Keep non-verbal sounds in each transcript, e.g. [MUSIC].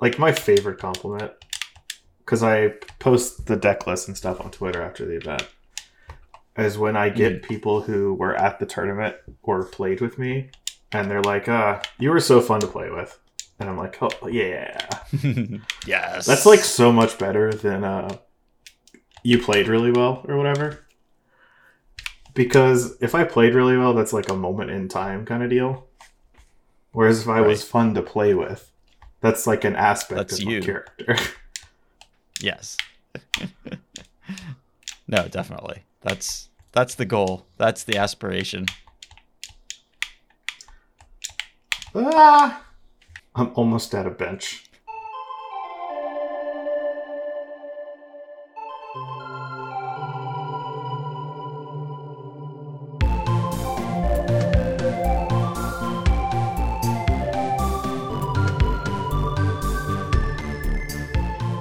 like my favorite compliment because I post the deck list and stuff on Twitter after the event is when I get people who were at the tournament or played with me and they're like, uh, you were so fun to play with. And I'm like, oh, yeah. [LAUGHS] yes. That's like so much better than uh, you played really well or whatever. Because if I played really well, that's like a moment in time kind of deal. Whereas if I was fun to play with, that's like an aspect That's of my you. character. [LAUGHS] yes. [LAUGHS] no, definitely. That's that's the goal. That's the aspiration. ah! I'm almost at a bench.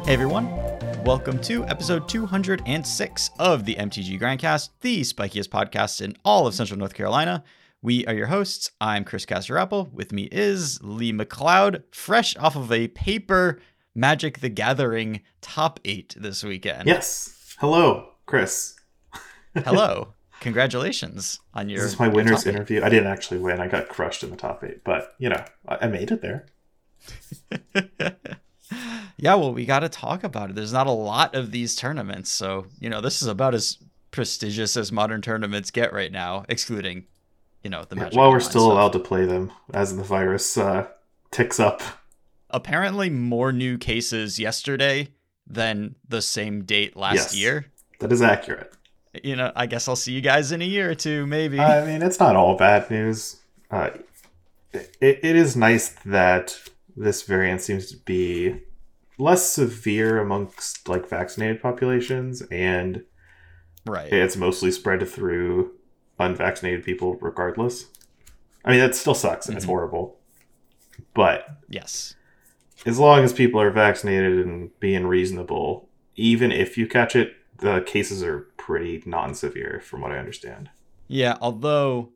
Hey everyone, welcome to episode 206 of the MTG Grandcast, the spikiest podcast in all of Central North Carolina. We are your hosts. I'm Chris Casterapple. With me is Lee McLeod, fresh off of a paper Magic the Gathering top eight this weekend. Yes. Hello, Chris. Hello. [LAUGHS] Congratulations on your. This is my winner's top eight. interview. I didn't actually win. I got crushed in the top eight, but you know, I, I made it there. [LAUGHS] yeah, well, we got to talk about it. There's not a lot of these tournaments, so you know this is about as prestigious as modern tournaments get right now, excluding, you know, the Magic While we're still stuff. allowed to play them as the virus uh, ticks up. Apparently, more new cases yesterday than the same date last Yes. year. That is accurate. You know, I guess I'll see you guys in a year or two, maybe. I mean, it's not all bad news. Uh, it, it is nice that this variant seems to be less severe amongst like vaccinated populations, and right. it's mostly spread through unvaccinated people, regardless. I mean, that still sucks and it's Mhm. horrible, but yes. as long as people are vaccinated and being reasonable, even if you catch it, the cases are pretty non-severe, from what I understand. Yeah, although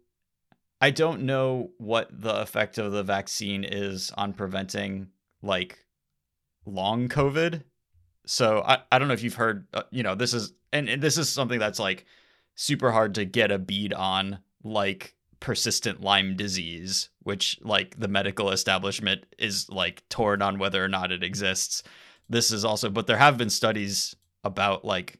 I don't know what the effect of the vaccine is on preventing like long COVID. So I, I don't know if you've heard, uh, you know, this is, and, and this is something that's like super hard to get a bead on, like persistent Lyme disease, which like the medical establishment is like torn on whether or not it exists. This is also, but there have been studies about like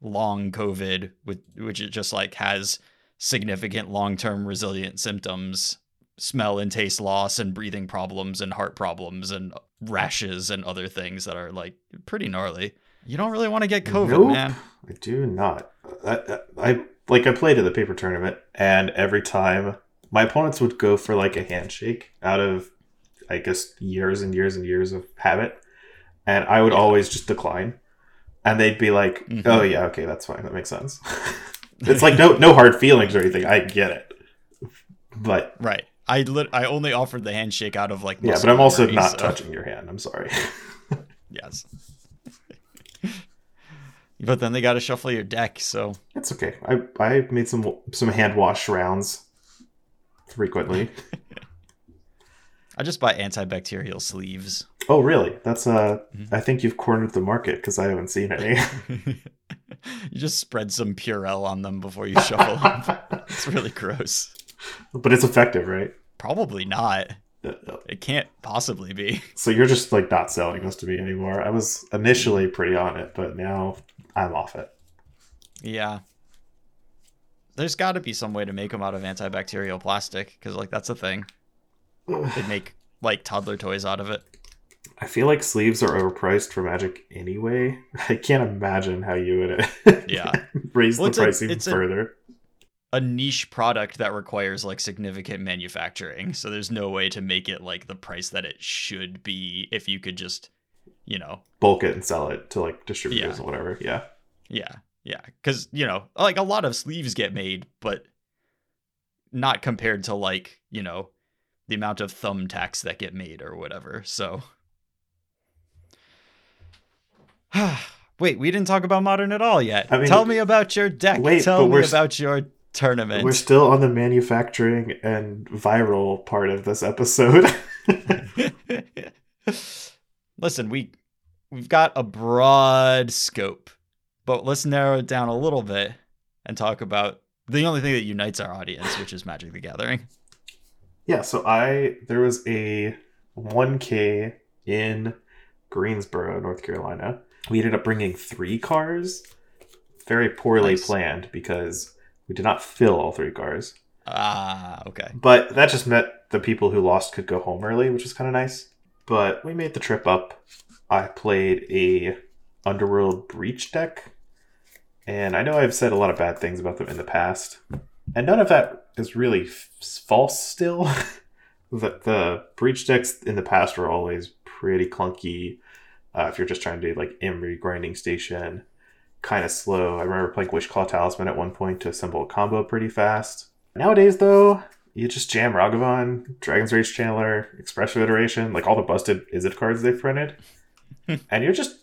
long COVID, with which it just like has significant long-term resilient symptoms, smell and taste loss, and breathing problems, and heart problems, and rashes, and other things that are like pretty gnarly. You don't really want to get COVID, Nope. man. I do not. I, I, I like I played at the paper tournament, and every time my opponents would go for like a handshake out of, I guess, years and years and years of habit, and I would Yeah. always just decline, and they'd be like, Mhm. "Oh yeah, okay, that's fine, that makes sense." [LAUGHS] it's like no no hard feelings or anything. I get it, but Right. I lit- I only offered the handshake out of like yeah, but I'm also memory, not so- touching your hand. I'm sorry. [LAUGHS] Yes. [LAUGHS] but then they got to shuffle your deck, so It's okay. I I made some some hand wash rounds frequently. [LAUGHS] I just buy antibacterial sleeves. Oh, really? That's uh. Mhm. I think you've cornered the market because I haven't seen any. you just spread some Purell on them before you shuffle them. It's really gross. [LAUGHS] but it's effective, right? Probably not. It can't possibly be. So you're just like not selling this to me anymore. I was initially pretty on it, but now I'm off it. Yeah. There's got to be some way to make them out of antibacterial plastic because, like, that's a thing. [SIGHS] They make like toddler toys out of it. I feel like sleeves are overpriced for Magic anyway. [LAUGHS] I can't imagine how you would Yeah. [LAUGHS] raise Well, the it's a- price even a- further. A niche product that requires like significant manufacturing, so there's no way to make it like the price that it should be if you could just, you know, Bulk it and sell it to like distributors Yeah. or whatever. Yeah. Yeah, yeah, because you know, like a lot of sleeves get made, but not compared to like you know the amount of thumbtacks that get made or whatever. So, [SIGHS] wait, we didn't talk about modern at all yet. I mean- Tell me about your deck. Wait, Tell me about your tournament. We're still on the manufacturing and viral part of this episode. [LAUGHS] listen, we we've got a broad scope, but let's narrow it down a little bit and talk about the only thing that unites our audience, which is Magic the Gathering. Yeah, so I there was a 1K in Greensboro, North Carolina. We ended up bringing three cars. Very poorly Nice. planned because we did not fill all three cars. Ah, okay. But that just meant the people who lost could go home early, which was kind of nice. But we made the trip up. I played a Underworld Breach deck, and I know I've said a lot of bad things about them in the past, and none of that is really f- false. Still, [LAUGHS] the the Breach decks in the past were always pretty clunky. Uh, if you're just trying to do like Emry grinding station, kind of slow. I remember playing Wishclaw Talisman at one point to assemble a combo pretty fast. Nowadays, though, you just jam Ragavan, Dragon's Rage Channeler, Expressive Iteration, like all the busted Izzet cards they've printed, [LAUGHS] and you're just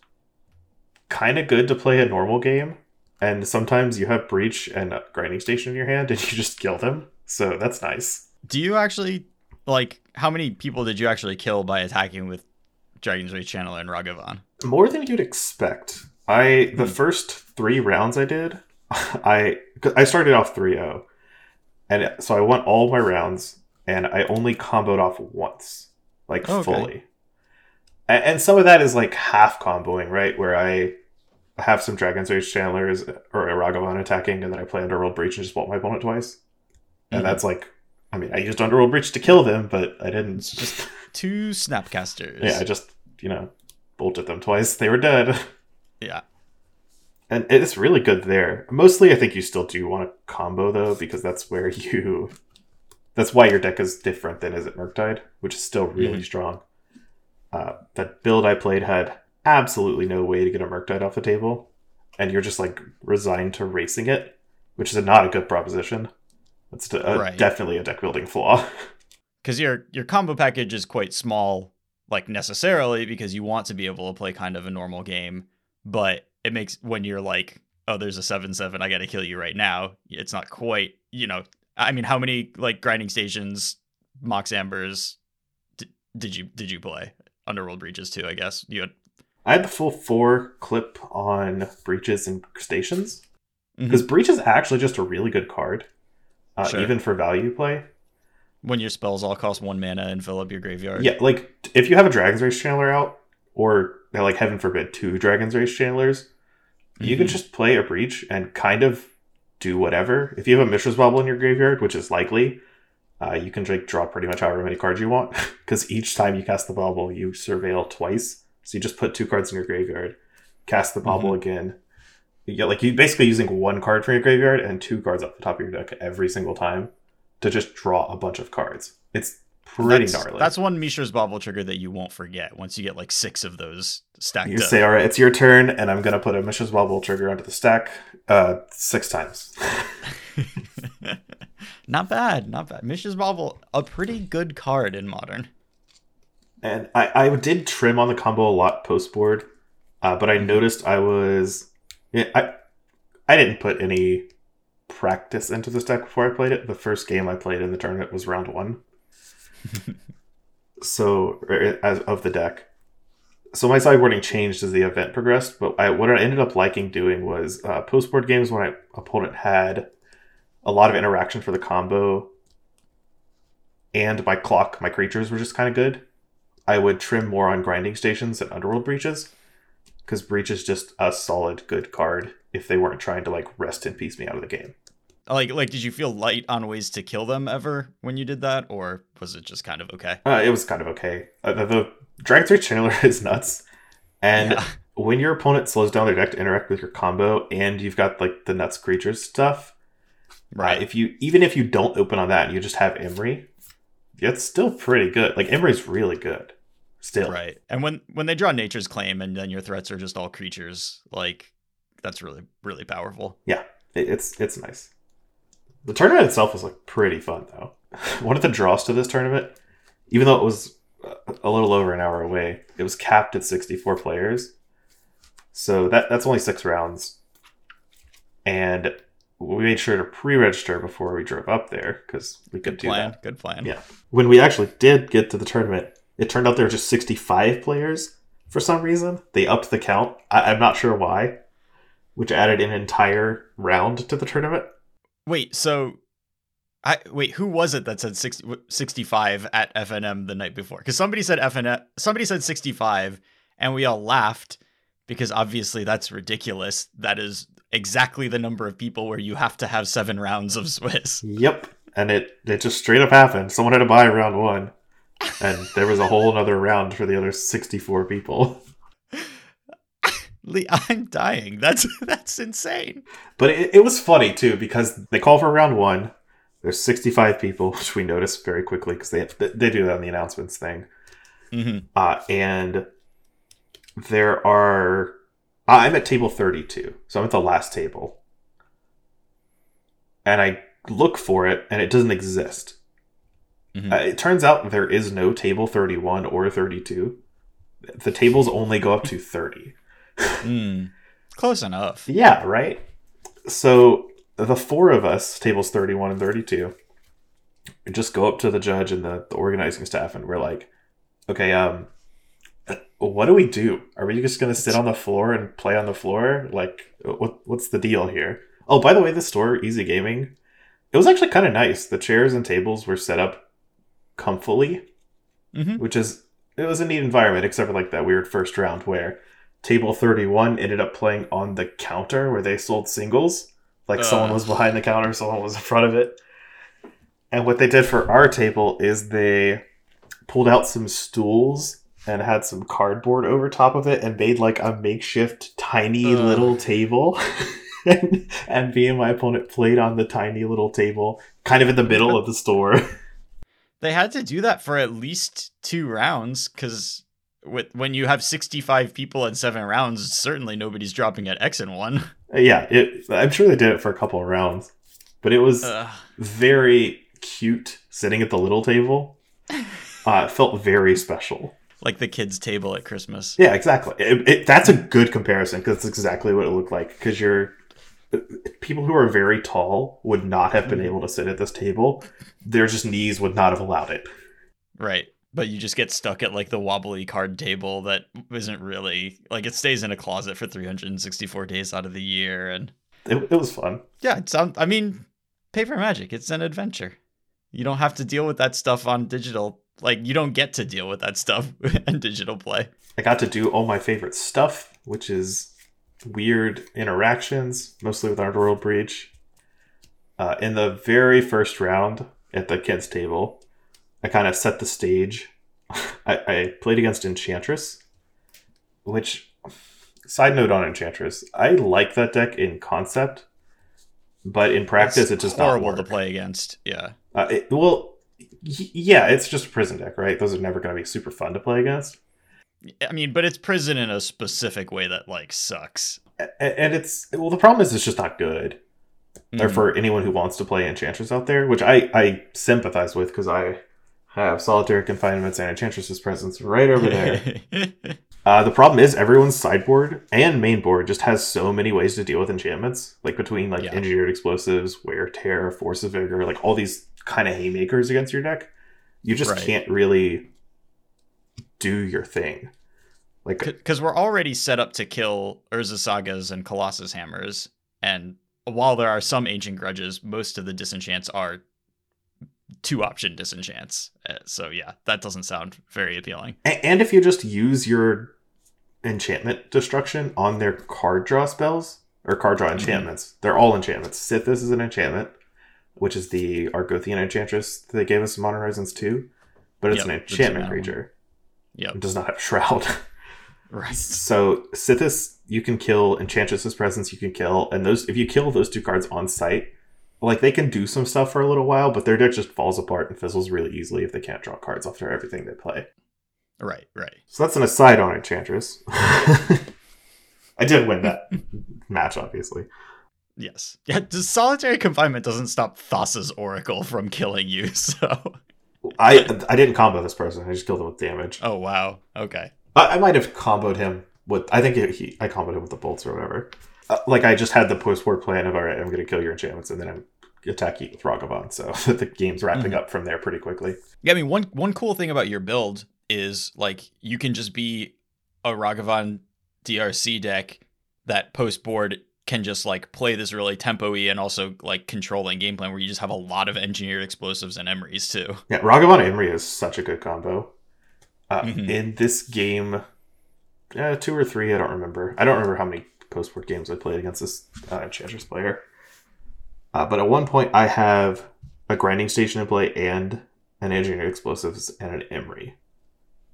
kind of good to play a normal game. And sometimes you have Breach and a Grinding Station in your hand, and [LAUGHS] you just kill them. So that's nice. Do you actually like how many people did you actually kill by attacking with Dragon's Rage Channeler and Ragavan? More than you'd expect. I the Hmm. first three rounds I did, [LAUGHS] I I started off 3-0. And so I won all my rounds and I only comboed off once. Like Okay. fully. And, and some of that is like half comboing, right? Where I have some Dragon's Rage Channelers or a Ragavan attacking and then I play Underworld Breach and just bolt my opponent twice. And Mhm. that's like I mean, I used Underworld Breach to kill them, but I didn't It's just two Snapcasters. Yeah, I just, you know, bolted them twice. They were dead. [LAUGHS] yeah. And it's really good there. Mostly, I think you still do want a combo though, because that's where [LAUGHS] you. That's why your deck is different than is it Murktide, which is still really Mhm. strong. Uh, that build I played had absolutely no way to get a Murktide off the table, and you're just like resigned to racing it, which is not a good proposition. That's a, Right. definitely a deck building flaw. [LAUGHS] because your your combo package is quite small like necessarily because you want to be able to play kind of a normal game but it makes when you're like oh there's a 7-7 i gotta kill you right now it's not quite you know i mean how many like grinding stations mox ambers d- did you did you play? Underworld breaches too i guess. You had I had the full four clip on breaches and stations. Because breach is actually just a really good card uh, Sure. even for value play. When your spells all cost one mana and fill up your graveyard. Yeah like if you have a dragon's rage channeler out or like heaven forbid two dragon's rage channelers you can Mhm. just play a breach and kind of do whatever if you have a mishra's bauble in your graveyard which is likely uh, you can like draw pretty much however many cards you want [LAUGHS] because each time you cast the bubble you surveil twice so you just put two cards in your graveyard cast the bubble again you get like you basically using one card from your graveyard and two cards off the top of your deck every single time to just draw a bunch of cards. It's pretty that's, gnarly. that's one Mishra's Bauble trigger that you won't forget once you get like six of those stacked you up. say, all right, it's your turn, and I'm gonna put a Mishra's Bauble trigger onto the stack uh, six times. [LAUGHS] not bad, not bad. Mishra's Bauble, a pretty good card in modern. and I, I did trim on the combo a lot post board, uh, but I noticed I was yeah, I I didn't put any practice into this deck before I played it. The first game I played in the tournament was round one. [LAUGHS] so as of the deck. So my sideboarding changed as the event progressed, but I, what I ended up liking doing was uh, post board games when my opponent had a lot of interaction for the combo, and my clock, my creatures were just kind of good. I would trim more on grinding stations and underworld breaches, because breach is just a solid good card if they weren't trying to like rest in peace me out of the game. Like, like, did you feel light on ways to kill them ever when you did that, or was it just kind of okay? Uh, it was kind of okay. Uh, the, the Dragon's Rage Channeler [LAUGHS] is nuts, and Yeah. when your opponent slows down their deck to interact with your combo, and you've got like the nuts creatures stuff, right. Uh, if you even if you don't open on that and you just have Emry, it's still pretty good. Like Emry's really good, still. Right. And when when they draw Nature's Claim and then your threats are just all creatures, like that's really really powerful. It- it's it's nice. The tournament itself was like pretty fun though. [LAUGHS] One of the draws to this tournament, even though it was uh, a little over an hour away, it was capped at 64 players. So that that's only six rounds, and we made sure to pre-register before we drove up there because we could Good do plan. that. Good plan. Yeah. When we actually did get to the tournament, it turned out there were just 65 players, for some reason. They upped the count. I- I'm not sure why, which added an entire round to the tournament. Wait, so I wait, who was it that said 60, 65 at FNM the night before? Cuz somebody said FNM somebody said 65 and we all laughed because obviously that's ridiculous. That is exactly the number of people where you have to have 7 rounds of Swiss. Yep. And it, it just straight up happened. Someone had to buy round one. And there was a whole other round for the other 64 people. Lee, [LAUGHS] I'm dying. That's [LAUGHS] that's insane. But it, it was funny too because they call for round one. There's 65 people, [LAUGHS] which we notice very quickly because they they do that on the announcements thing. Mm-hmm. Uh, and there are. I'm at table 32, so I'm at the last table. And I look for it, and it doesn't exist. Mhm. Uh, it turns out there is no table 31 or 32. The tables only go up to 30. Mm. Close enough. Yeah, right? So the four of us, tables 31 and 32, just go up to the judge and the, the organizing staff and we're like, okay, um, what do we do? Are we just going to sit on the floor and play on the floor? Like, what what's the deal here? Oh, by the way, the store, Easy Gaming, it was actually kind of nice. The chairs and tables were set up comfily, Mhm. which is, it was a neat environment, except for like that weird first round where table 31 ended up playing on the counter where they sold singles. Like someone was behind the counter, someone was in front of it. And what they did for our table is they pulled out some stools and had some cardboard over top of it and made like a makeshift tiny Ugh. little table. [LAUGHS] and, and me and my opponent played on the tiny little table, kind of in the middle of the store. [LAUGHS] They had to do that for at least two rounds because with when you have 65 people in seven rounds, certainly nobody's dropping at X and one. [LAUGHS] yeah, it, I'm sure they did it for a couple of rounds, but it was very cute sitting at the little table. [LAUGHS] Uh, it felt very special. like the kids' table at Christmas. Yeah, exactly. It, it, that's a good comparison because it's exactly what it looked like. Because you're people who are very tall would not have been Mhm. able to sit at this table. Their just knees would not have allowed it. Right. But you just get stuck at like the wobbly card table that isn't really like it stays in a closet for 364 days out of the year. And It, it was fun. yeah, it sounds, I mean, paper magic, it's an adventure. You don't have to deal with that stuff on digital. Like, you don't get to deal with that stuff [LAUGHS] in digital play. I got to do all my favorite stuff, which is weird interactions, mostly with Underworld Breach. Uh, in the very first round at the kids' table, I kind of set the stage. [LAUGHS] I, I played against Enchantress, which, side note on Enchantress, I like that deck in concept, but in practice, It's it just horrible not to play against. Yeah. Uh, it, well, yeah, it's just a prison deck, right? Those are never going to be super fun to play against. I mean, but it's prison in a specific way that like sucks. A- and it's well the problem is it's just not good or Mhm. for anyone who wants to play enchantress out there which i i sympathize with because i have solitary confinements and enchantress's presence right over there [LAUGHS] uh, the problem is everyone's sideboard and main board just has so many ways to deal with enchantments like between like Yeah. engineered explosives wear tear force of vigor like all these kind of haymakers against your deck you just Right. can't really do your thing like because we're already set up to kill Urza Sagas and Colossus Hammers, and while there are some ancient grudges, most of the disenchants are two option disenchants. Uh, so yeah, that doesn't sound very appealing. And if you just use your enchantment destruction on their card draw spells or card draw enchantments, they're all enchantments. Sythis is an enchantment, which is the Argothian enchantress that they gave us in Modern Horizons 2, but it's Yep, an enchantment creature. Yep. It does not have shroud. [LAUGHS] Right. so Sythis, you can kill Enchantress's presence, you can kill, and those if you kill those two cards on site, like they can do some stuff for a little while, but their deck just falls apart and fizzles really easily if they can't draw cards after everything they play. Right. Right. So that's an aside on Enchantress. [LAUGHS] I did win that [LAUGHS] match, obviously. Yes. Yeah. Solitary confinement doesn't stop Thassa's Oracle from killing you. [LAUGHS] So. I I didn't combo this person. I just killed him with damage. Oh wow. Okay. I, I might have comboed him with. I think he, I comboed him with the bolts or whatever. Uh, like I just had the post-war plan of all right, I'm going to kill your enchantments and then I'm attack you with Ragavan. So [LAUGHS] the game's wrapping Mhm. up from there pretty quickly. Yeah, I mean one one cool thing about your build is like you can just be a Ragavan DRC deck that post board can just like play this really tempo-y and also like controlling game plan where you just have a lot of engineered explosives and Emrys too. Yeah, Ragavan Emry is such a good combo. Uh, Mhm. In this game, uh, two or three, I don't remember. I don't remember how many post board games I played against this uh, Enchantress player. Uh, but at one point, I have a grinding station in play and an engineered explosives and an Emry.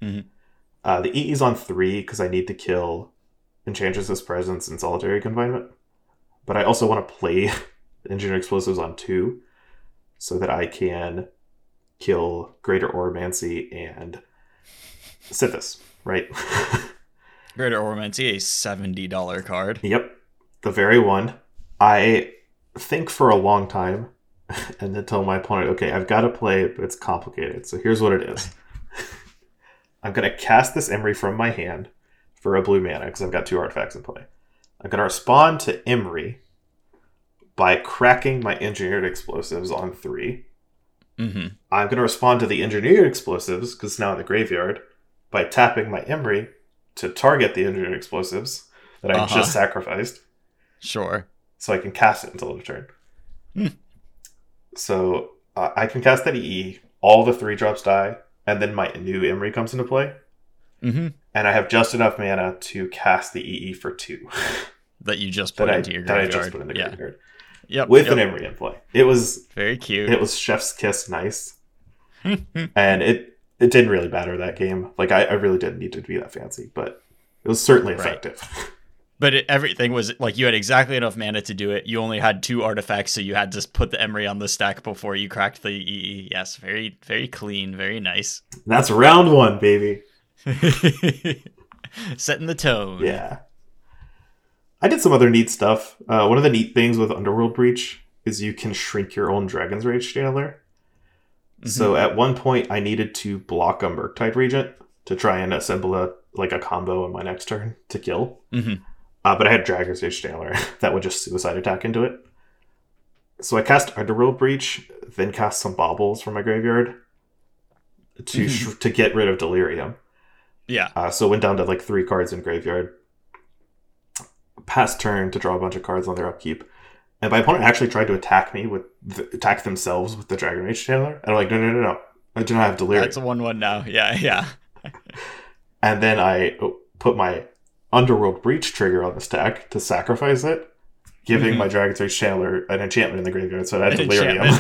Mhm. Uh, the E is on three because I need to kill Enchantress's presence in solitary confinement. But I also want to play [LAUGHS] engineered explosives on two so that I can kill Greater Auramancy and Sythis, right? [LAUGHS] Greater Auramancy, a seventy dollar card. Yep, the very one. I think for a long time [LAUGHS] and then tell my opponent, okay, I've got to play it, but it's complicated. So here's what it is [LAUGHS] I'm going to cast this Emry from my hand for a blue mana because I've got two artifacts in play. I'm going to respond to Emry by cracking my engineered explosives on three. Mm-hmm. I'm going to respond to the engineered explosives because it's now in the graveyard by tapping my Emry to target the engineered explosives that I Uh-huh. just sacrificed Sure. So I can cast it until end of turn. Hmm. So uh, I can cast that EE, all the three drops die, and then my new Emry comes into play, Mm-hmm. and I have just enough mana to cast the EE for two [LAUGHS] That you just put that I into your that I just put in the yeah. graveyard Yep. with yep. an Emry in play. It was Very cute. it was Chef's Kiss nice, [LAUGHS] and it it didn't really matter that game. Like I, I really didn't need to be that fancy, but it was certainly Right. [LAUGHS] But it, everything was like you had exactly enough mana to do it. You only had two artifacts, so you had to put the Emry on the stack before you cracked the EE. Yes, very, very clean, very nice. That's round one, baby. [LAUGHS] Setting the tone. Yeah. I did some other neat stuff. Uh, one of the neat things with Underworld Breach is you can shrink your own Dragon's Rage. So Mm-hmm. at one point, I needed to block a Murktide Regent to try and assemble a like a combo in my next turn to kill. Mhm. Uh, but I had Dragon's Rage Channeler [LAUGHS] that would just suicide attack into it. So I cast Underworld Breach, then cast some Baubles from my graveyard to sh- to get rid of Delirium. Yeah. Uh, so went down to like three cards in graveyard. Past turn to draw a bunch of cards on their upkeep. And my opponent actually tried to attack me with the, attack themselves with the Dragon Rage Channeler. And I'm like, no, no, no, no. I do not have delirium. That's a one-one now. Yeah, yeah. [LAUGHS] and then I oh, put my Underworld Breach trigger on the stack to sacrifice it, giving Mhm. my Dragon Rage Channeler an enchantment in the graveyard. So I had delirium. [LAUGHS]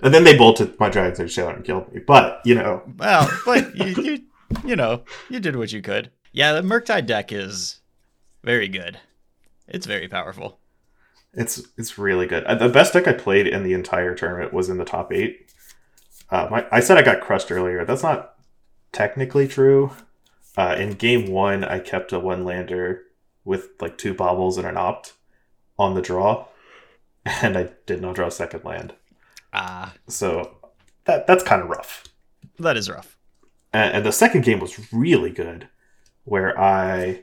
and then they bolted my Dragon Rage Channeler and killed me. But, you know, well, [LAUGHS] but you, you, you know, you did what you could. Yeah, the Murktide deck is very good. It's very powerful. It's it's really good. Uh, The best deck I played in the entire tournament was in the top eight. Uh, my, I said I got crushed earlier. That's not technically true. Uh, in game one, I kept a one lander with like two baubles and an opt on the draw, [LAUGHS] and I did not draw a second land. Ah, So that that's kind of rough. that is rough. And, and the second game was really good, where I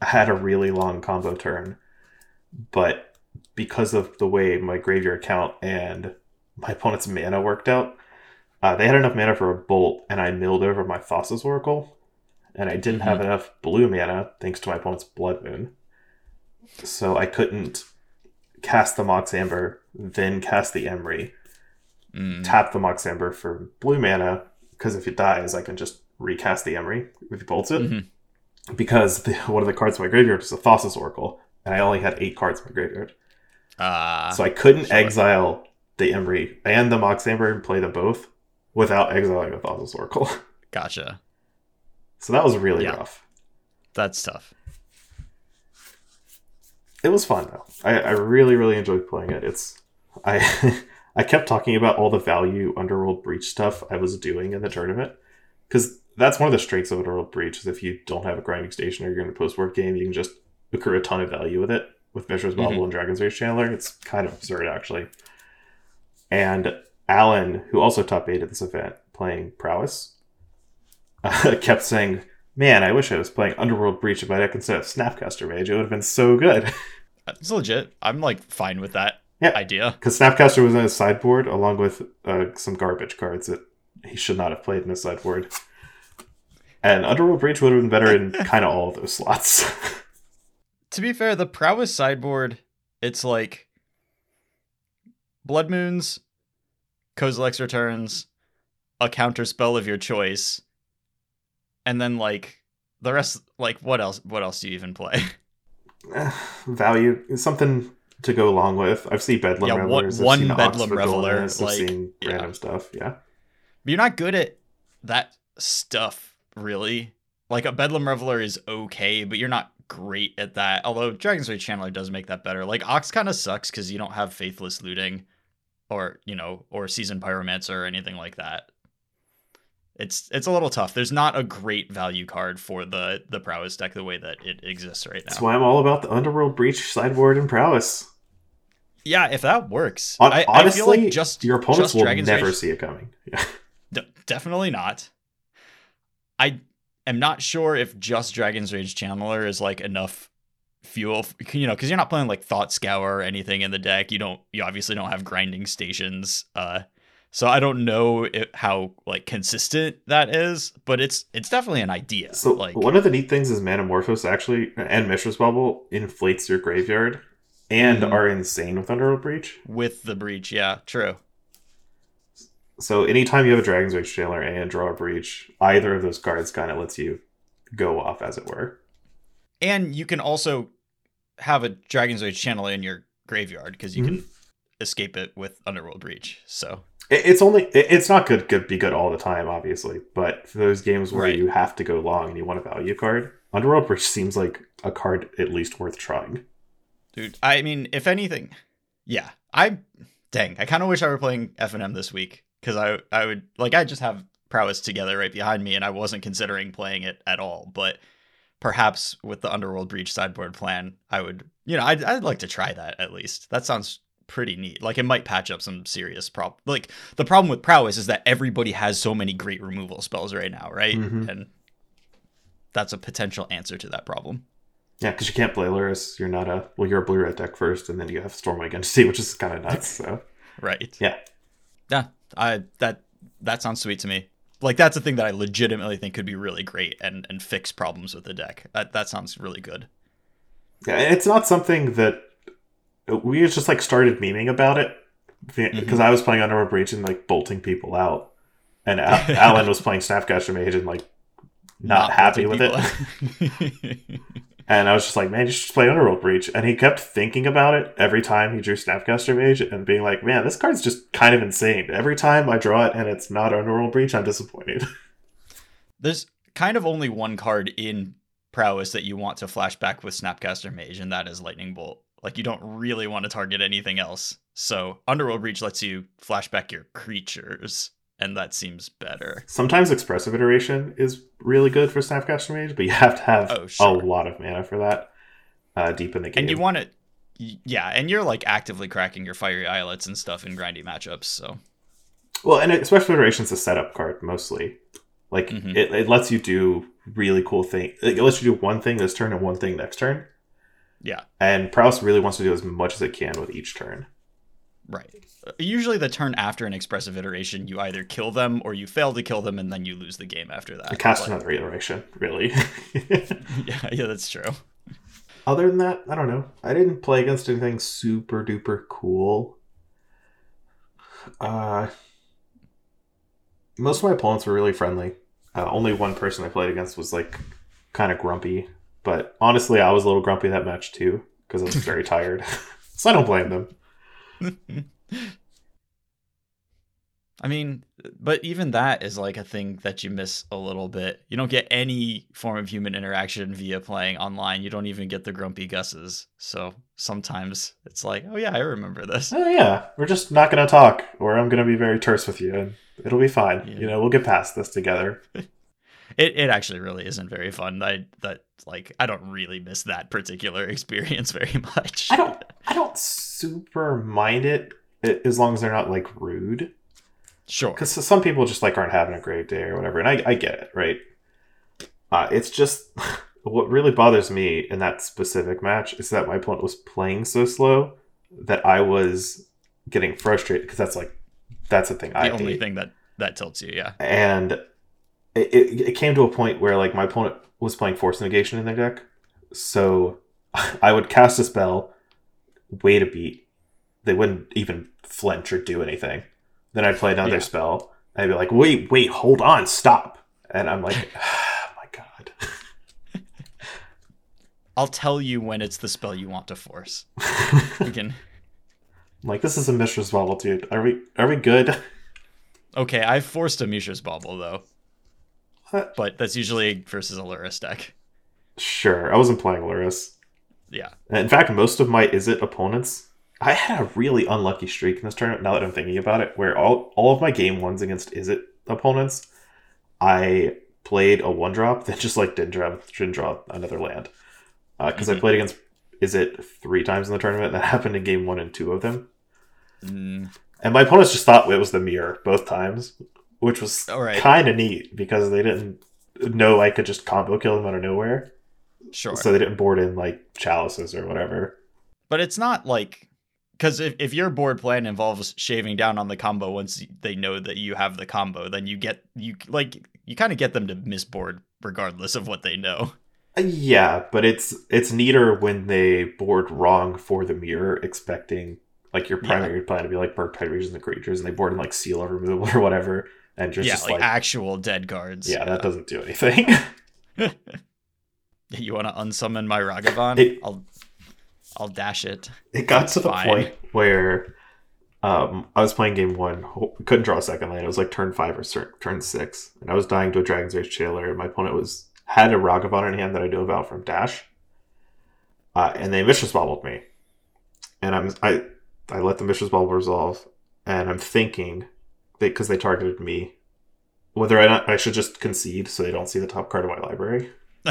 had a really long combo turn, but because of the way my graveyard count and my opponent's mana worked out, uh, they had enough mana for a bolt, and I milled over my Thassa's Oracle, and I didn't have enough blue mana thanks to my opponent's Blood Moon, so I couldn't cast the Mox Amber, then cast the Emry, Mm. tap the Mox Amber for blue mana because if it dies, I can just recast the Emry if he bolts it. Mhm. Because the, [LAUGHS] one of the cards in my graveyard was a Thassa's Oracle, and I only had eight cards in my graveyard, Ah, so I couldn't sure. exile the Emry and the Mox Amber and play them both without exiling the Thassa's Oracle. [LAUGHS] gotcha. So that was really Yeah. rough. That's tough. It was fun though. I, I really really enjoyed playing it. It's I [LAUGHS] I kept talking about all the value Underworld Breach stuff I was doing in the tournament because that's one of the strengths of Underworld Breach is if you don't have a grinding station or you're in a post work game, you can just accrue a ton of value with it with Mishra's Bauble Mhm. and Dragon's Rage Channeler. It's kind of absurd actually. And Alan, who also top eight at this event playing Prowess, [LAUGHS] kept saying, "Man, I wish I was playing Underworld Breach in my deck instead of Snapcaster Mage. It would have been so good." [LAUGHS] It's legit. I'm like fine with that Yeah. idea. Because Snapcaster was in his sideboard along with uh, some garbage cards that he should not have played in his sideboard. And Underworld Breach would have been better in [LAUGHS] kind of all of those slots. to be fair, the prowess sideboard, it's like Blood Moons, Kozilek's Returns, a counter spell of your choice, and then like the rest like what else what else do you even play? [LAUGHS] [SIGHS] Value something to go along with. I've seen Bedlam Yeah, one- Revelers. One seen Bedlam Oxford Reveler, I've like, seen yeah. random stuff. Yeah. But you're not good at that stuff, really. Like a Bedlam Reveler is okay, but you're not great at that. Although Dragon's Rage Channeler does make that better. Like Ox kind of sucks because you don't have Faithless Looting, or you know, or Seasoned Pyromancer or anything like that. It's it's a little tough. There's not a great value card for the the prowess deck the way that it exists right now. That's why I'm all about the Underworld Breach sideboard and prowess. Yeah, if that works, Hon- I, Honestly, I feel like just your opponents just will Dragon's never Rage- see it coming. [LAUGHS] Yeah. D- definitely not. I am not sure if just Dragon's Rage Channeler is like enough fuel, you know, because you're not playing like Thought Scour or anything in the deck. You don't, you obviously don't have grinding stations. Uh, so I don't know it, how like consistent that is, but it's it's definitely an idea. So like one of the neat things is Manamorphose actually and Mishra's Bauble inflates your graveyard and Mhm. are insane with Underworld Breach. with the breach, yeah, true. So anytime you have a Dragon's Rage Channeler and draw a breach, either of those cards kind of lets you go off, as it were. And you can also have a Dragon's Rage Channeler in your graveyard because you can escape it with Underworld Breach. So It's only it's not good good be good all the time, obviously, but for those games where Right. you have to go long and you want a value card, Underworld Breach seems like a card at least worth trying. Dude, I mean, if anything, yeah, I dang, I kind of wish I were playing F and M this week because I I would like I just have prowess together right behind me, and I wasn't considering playing it at all. But perhaps with the Underworld Breach sideboard plan, I would, you know, I'd I'd like to try that at least. That sounds pretty neat. Like it might patch up some serious prob. Like the problem with prowess is that everybody has so many great removal spells right now, right? Mhm. And that's a potential answer to that problem. Yeah, because you can't play Lurrus. You're not a well. You're a blue red deck first, and then you have Stormwing Entity, which is kind of nuts. So [LAUGHS] Right. Yeah. Yeah. I that that sounds sweet to me. Like that's a thing that I legitimately think could be really great and and fix problems with the deck. That that sounds really good. yeah, it's not something that we just like started memeing about it because Mm-hmm. I was playing Underworld Breach and like bolting people out, and Al- [LAUGHS] Alan was playing Snapcaster Mage and like not, happy with it. [LAUGHS] And I was just like, man, you should just play Underworld Breach. And he kept thinking about it every time he drew Snapcaster Mage and being like, man, this card's just kind of insane. Every time I draw it and it's not Underworld Breach, I'm disappointed. [LAUGHS] There's kind of only one card in prowess that you want to flash back with Snapcaster Mage, and that is Lightning Bolt. Like you don't really want to target anything else. So Underworld Breach lets you flashback your creatures, and that seems better. Sometimes Expressive Iteration is really good for Snapcaster Mage, but you have to have Oh, a lot of mana for that uh, deep in the game. And you want it, yeah, and you're like actively cracking your fiery islets and stuff in grindy matchups. So well, and Expressive iteration is a setup card mostly. Like, Mhm. it, it lets you do really cool thing. Like, it lets you do one thing this turn and one thing next turn. Yeah, And Prowess really wants to do as much as it can with each turn. right. Usually, the turn after an expressive iteration, you either kill them or you fail to kill them, and then you lose the game after that. cast But- another iteration, really. [LAUGHS] yeah, yeah, that's true. Other than that, I don't know. I didn't play against anything super duper cool. Uh, most of my opponents were really friendly. Uh, only one person I played against was like kind of grumpy, but honestly, I was a little grumpy that match too because I was very tired. [LAUGHS] so I don't blame them. [LAUGHS] I mean, but even that is like a thing that you miss a little bit. You don't get any form of human interaction via playing online. You don't even get the grumpy gusses. So sometimes it's like, oh yeah, I remember this. Oh yeah, we're just not gonna talk, or I'm gonna be very terse with you, and it'll be fine. Yeah. You know, we'll get past this together. [LAUGHS] It it actually really isn't very fun. I that like I don't really miss that particular [LAUGHS] experience very much. I don't I don't super mind it as long as they're not like rude. Sure. because some people just like aren't having a great day or whatever and i, I get it right uh, it's just [LAUGHS] what really bothers me in that specific match is that my opponent was playing so slow that i was getting frustrated because that's like that's the thing The i only hate. thing that that tilts you, yeah. and it, it, came to a point where like my opponent was playing force negation in their deck, so [LAUGHS] I would cast a spell, wait a beat, they wouldn't even flinch or do anything. Then I'd play another Yeah. spell, and I'd be like, wait, wait, hold on, stop, and I'm like, [LAUGHS] oh my god. [LAUGHS] I'll tell you when it's the spell you want to force. We can. Like this is a Mishra's Bauble, dude. Are we are we good? Okay, I've forced a Mishra's Bauble though? [LAUGHS] but that's usually versus a Lurrus deck. Sure, I wasn't playing Lurrus. Yeah. In fact, most of my Izzet opponents, I had a really unlucky streak in this tournament. Now that I'm thinking about it, where all all of my game ones against Izzet opponents, I played a one drop that just like didn't draw didn't draw another land because I Mhm. played against Izzet three times in the tournament. That [LAUGHS] happened in game one and two of them, Mm, and my opponents just thought it was the mirror both times, which was right. kind of neat because they didn't know I could just combo kill them out of nowhere. Sure. So they didn't board in like chalices or whatever. But it's not like because if, if your board plan involves shaving down on the combo once they know that you have the combo, then you get you like you kind of get them to misboard regardless of what they know. Uh, Yeah, but it's it's neater when they board wrong for the mirror, expecting like your Yeah. primary plan to be like Burk regions and creatures, and they board in like seal removal [LAUGHS] or whatever, and just, yeah, just like, like, actual dead cards. yeah, that doesn't do anything. [LAUGHS] You want to unsummon my Ragavan? It- I'll I'll dash it. it got That's to the fine. point where um, I was playing game one, couldn't draw a second land. It was like turn five or cer- turn six, and I was dying to a Dragon's Rage Jailer, and my opponent was had a Ragavan in hand that I knew about from Dash, uh, and they Mishra's Baubled me, and I'm I I let the Mishra's Bauble resolve, and I'm thinking because they targeted me, whether I not, I should just concede so they don't see the top card of my library. [LAUGHS]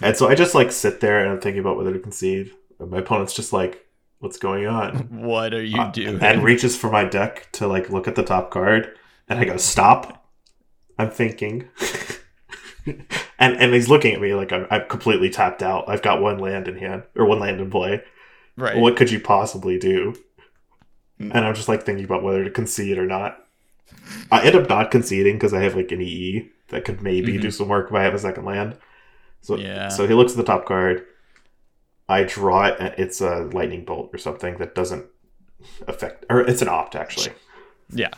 And so I just like sit there and I'm thinking about whether to concede. And my opponent's just like, "What's going on?" what are you Uh, doing? and reaches for my deck to like look at the top card, and I go, "Stop!" I'm thinking, [LAUGHS] and and he's looking at me like I'm, I'm completely tapped out. I've got one land in hand or one land in play. right. What could you possibly do? Hmm. And I'm just like thinking about whether to concede or not. I end up not conceding because I have like an EE that could maybe do some work if I have a second land. So Mm-hmm. Yeah. so he looks at the top card. I draw it, and it's a lightning bolt or something that doesn't affect, or it's an opt actually, Yeah.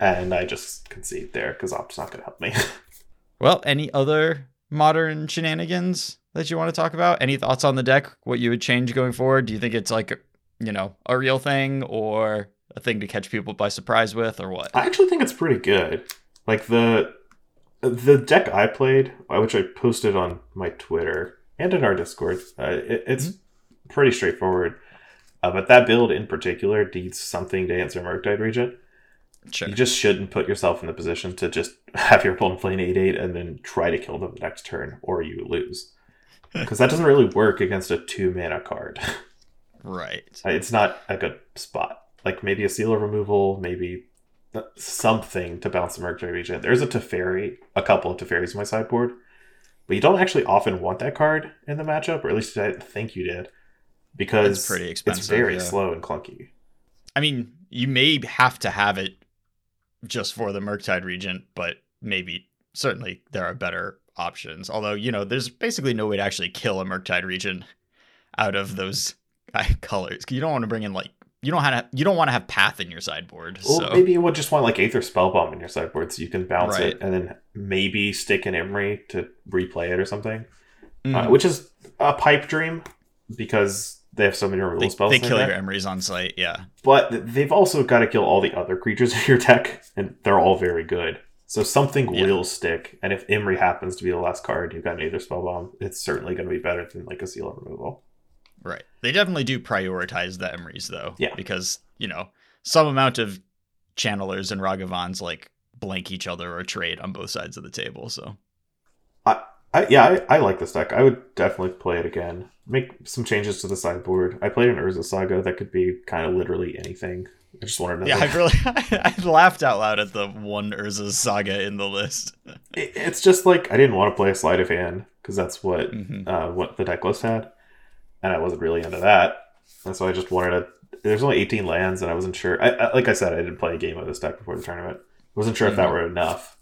and I just concede there because opt's not going to help me. [LAUGHS] Well, any other modern shenanigans that you want to talk about? Any thoughts on the deck? What you would change going forward? Do you think it's like, you know, a real thing or a thing to catch people by surprise with or what? I actually think it's pretty good. Like the the deck I played, uh, which I posted on my Twitter and in our Discord, uh, it, it's pretty straightforward. Uh, but that build in particular needs something to answer Murktide Regent. Sure. You just shouldn't put yourself in the position to just [LAUGHS] have your opponent play an 8 8 and then try to kill them the next turn, or you lose. [LAUGHS] Because that doesn't really work against a two mana card. [LAUGHS] Right. it's not a good spot. Like maybe a seal of removal, maybe something to bounce the Murktide Regent. There's a Teferi, a couple of Teferis in my sideboard, but you don't actually often want that card in the matchup, or at least I think you did, because It's pretty expensive, It's very yeah. slow and clunky. I mean, you may have to have it just for the Murktide Regent, but maybe certainly there are better options. Although, you know, there's basically no way to actually kill a Murktide Regent out of those uh, colors. You don't want to bring in like you don't have to, you don't want to have path in your sideboard. Well, so maybe you would just want like Aether Spellbomb in your sideboard so you can bounce Right. it and then maybe stick an Emry to replay it or something, uh, Mhm. which is a pipe dream because they have so many removal they, spells. they kill your Emrys on site. Yeah. But they've also got to kill all the other creatures [LAUGHS] in your deck, and they're all very good. So something Yeah. will stick, and if Emry happens to be the last card, you've got an Aether Spellbomb, it's certainly going to be better than like a Seal of Removal. Right. They definitely do prioritize the Emrys though. Yeah. Because, you know, some amount of channelers and Ragavans like blank each other or trade on both sides of the table. So I, yeah, I, I like this deck. I would definitely play it again. Make some changes to the sideboard. I played an Urza Saga that could be kind of literally anything. I just wanted to. Yeah, I really [LAUGHS] I laughed out loud at the one Urza saga in the list. It- it's just like I didn't want to play a sleight of hand because that's what Mhm. uh, what the deck list had, and I wasn't really into that. And so I just wanted to. There's only 18 lands, and I wasn't sure. I, I, like I said, I didn't play a game of this deck before the tournament. I wasn't sure if that Mhm. were enough.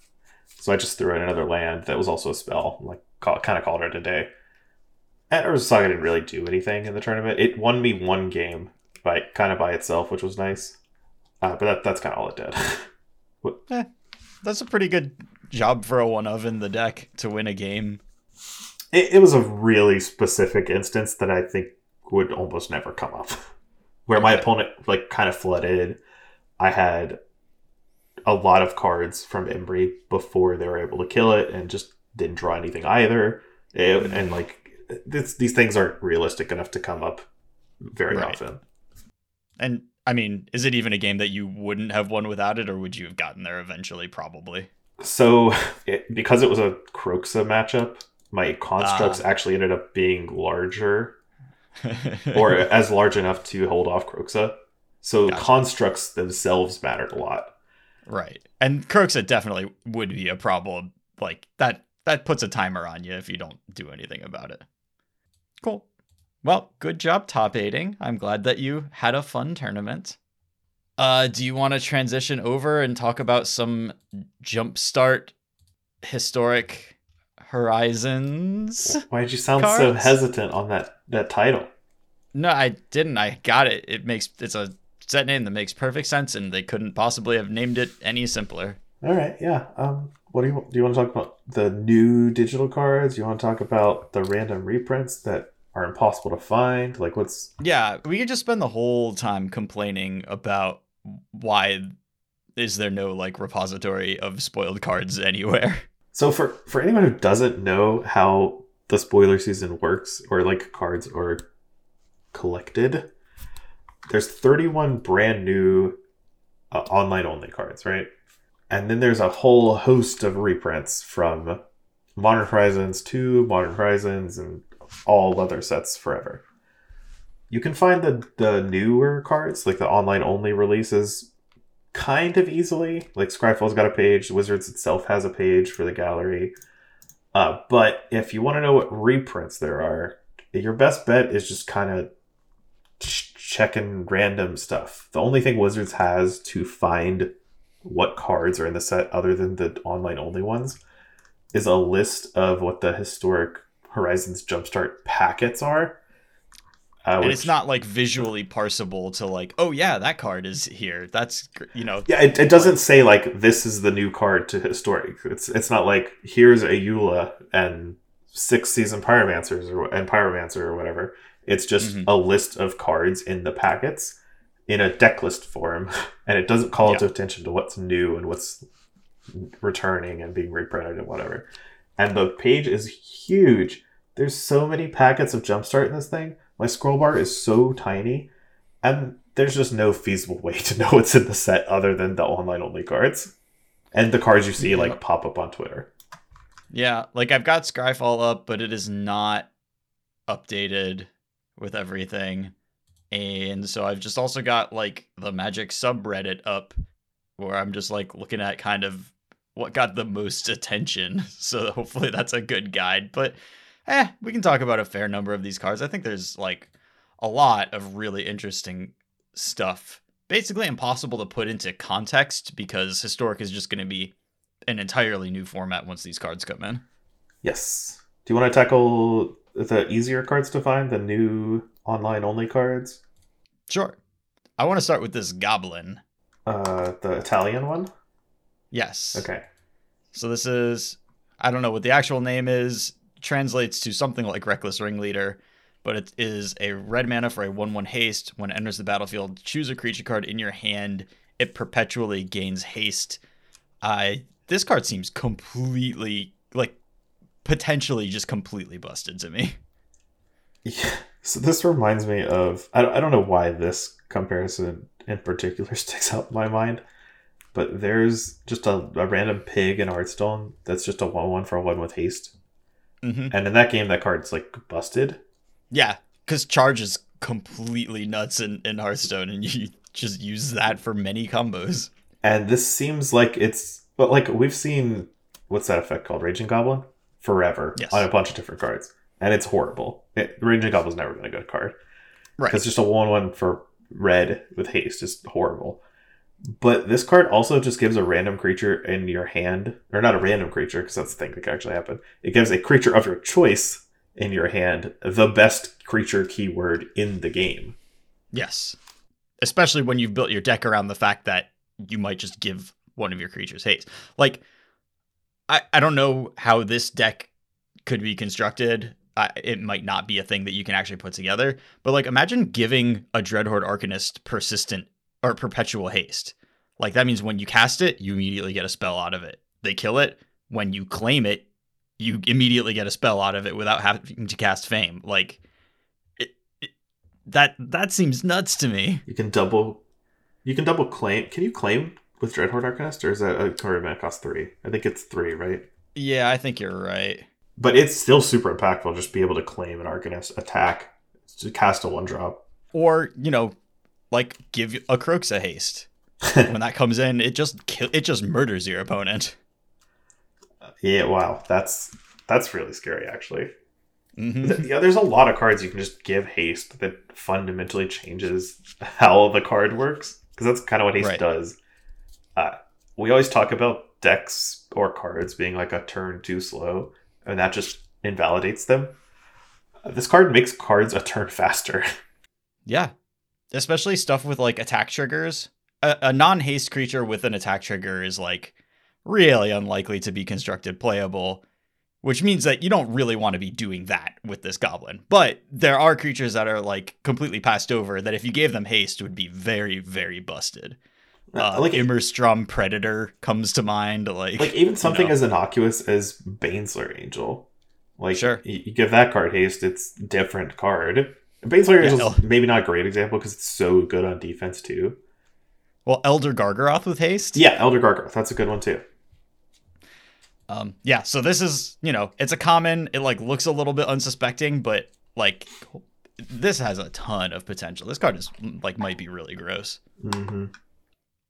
So I just threw in another land that was also a spell, like call, kind of called it a day. And Urza Saga didn't really do anything in the tournament. It won me one game by kind of by itself, which was nice. Uh, but that, that's kind of all it did. [LAUGHS] eh, that's a pretty good job for a one of in the deck to win a game. It, it was a really specific instance that I think would almost never come up, [LAUGHS] where my opponent like kind of flooded. I had a lot of cards from Emry before they were able to kill it, and just didn't draw anything either. It, hmm. and like this, these things aren't realistic enough to come up very right. often. And I mean, is it even a game that you wouldn't have won without it, or would you have gotten there eventually? Probably. So, [LAUGHS] it, because it was a Kroxa matchup, my constructs uh, actually ended up being larger, [LAUGHS] or as large enough to hold off Kroxa. So gotcha. constructs themselves mattered a lot. Right, and Kroxa definitely would be a problem. Like that, that puts a timer on you if you don't do anything about it. Cool. Well, good job top aiding. I'm glad that you had a fun tournament. Uh, do you want to transition over and talk about some jumpstart historic horizons? Why did you sound cards? so hesitant on that that title? No, I didn't. I got it. It makes it's a set name that makes perfect sense, and they couldn't possibly have named it any simpler. All right, yeah. Um, what do you do? You want to talk about the new digital cards? You want to talk about the random reprints that are impossible to find? Like, what's yeah? We could just spend the whole time complaining about why is there no like repository of spoiled cards [LAUGHS] anywhere. So for for anyone who doesn't know how the spoiler season works, or like cards are collected, there's 31 brand new uh, online only cards, right? And then there's a whole host of reprints from Modern Horizons 2, Modern Horizons, and all other sets forever. You can find the, the newer cards, like the online only releases, kind of easily. Like Scryfall's got a page, Wizards itself has a page for the gallery. Uh, but if you want to know what reprints there are, your best bet is just kind of checking random stuff. The only thing Wizards has to find what cards are in the set other than the online only ones is a list of what the historic Horizons Jumpstart packets are. Uh, and which, it's not like visually parsable to like, oh yeah, that card is here. That's you know. Yeah, it, it doesn't say like this is the new card to historic. It's it's not like here's a Eula and six season pyromancers or and pyromancer or whatever. It's just mm-hmm. a list of cards in the packets in a deck list form, [LAUGHS] and it doesn't call yeah. attention to what's new and what's returning and being reprinted and whatever. And the page is huge. There's so many packets of Jumpstart in this thing. My scroll bar is so tiny, and there's just no feasible way to know [LAUGHS] what's in the set other than the online only cards and the cards you see yeah. like pop up on Twitter. Yeah, like I've got Scryfall up, but it is not updated with everything. And so I've just also got like the Magic subreddit up where I'm just like looking at kind of what got the most attention. [LAUGHS] So hopefully that's a good guide. But eh, we can talk about a fair number of these cards. I think there's like a lot of really interesting stuff. Basically impossible to put into context because historic is just going to be an entirely new format once these cards come in. Yes. Do you want to tackle the easier cards to find, the new online only cards? Sure. I want to start with this goblin. Uh, the Italian one. Yes. Okay. So this is I don't know what the actual name is. Translates to something like Reckless Ringleader, but it is a red mana for a one-one haste. When it enters the battlefield, choose a creature card in your hand. It perpetually gains haste. I this card seems completely like potentially just completely busted to me. [LAUGHS] Yeah. So this reminds me of I don't, I don't know why this comparison in particular [LAUGHS] sticks out in my mind, but there's just a, a random pig in Hearthstone that's just a one one for a one with haste, mm-hmm. and in that game that card's like busted. Yeah, because charge is completely nuts in in Hearthstone, and [LAUGHS] you just use that for many combos. And this seems like it's but like we've seen what's that effect called Raging Goblin forever yes. on a bunch of different cards and it's horrible. It, Raging Goblin's never been a good card, right? Because just a one one for red with haste is horrible. But this card also just gives a random creature in your hand, or not a random creature, because that's the thing that can actually happen. It gives a creature of your choice in your hand the best creature keyword in the game. Yes. Especially when you've built your deck around the fact that you might just give one of your creatures haste. Like, I, I don't know how this deck could be constructed. I, it might not be a thing that you can actually put together, but like, imagine giving a Dreadhorde Arcanist persistent or perpetual haste. Like, that means when you cast it, you immediately get a spell out of it. They kill it. When you claim it, you immediately get a spell out of it without having to cast Fame. Like, it, it, that that seems nuts to me. You can double, you can double claim. Can you claim with Dreadhorde Arcanist, or is that a card that costs three? I think it's three, right? Yeah, I think you're right. But it's still super impactful. Just be able to claim an Arcanist attack, to cast a one drop, or you know, like give a Kroxa haste. [LAUGHS] when that comes in, it just kill, it just murders your opponent. Yeah, wow, that's that's really scary, actually. Mm-hmm. Yeah, there's a lot of cards you can just give haste that fundamentally changes how the card works because that's kind of what haste Right. does. Uh, we always talk about decks or cards being like a turn too slow, and that just invalidates them. This card makes cards a turn faster. [LAUGHS] Yeah, especially stuff with like attack triggers. A, a non-haste creature with an attack trigger is like really unlikely to be constructed playable, which means that you don't really want to be doing that with this goblin. But there are creatures that are like completely passed over that if you gave them haste would be very very busted. Uh, like, Immersturm Predator comes to mind. Like, like even something know. as innocuous as Baneslayer Angel. Like, Sure. you, you give that card haste, it's different card. Baneslayer Yeah, is El- maybe not a great example because it's so good on defense too. well, Elder Gargaroth with haste. Yeah, Elder Gargaroth. that's a good one too. Um, yeah, so this is, you know, it's a common, it like looks a little bit unsuspecting, but like this has a ton of potential. This card is like might be really gross. hmm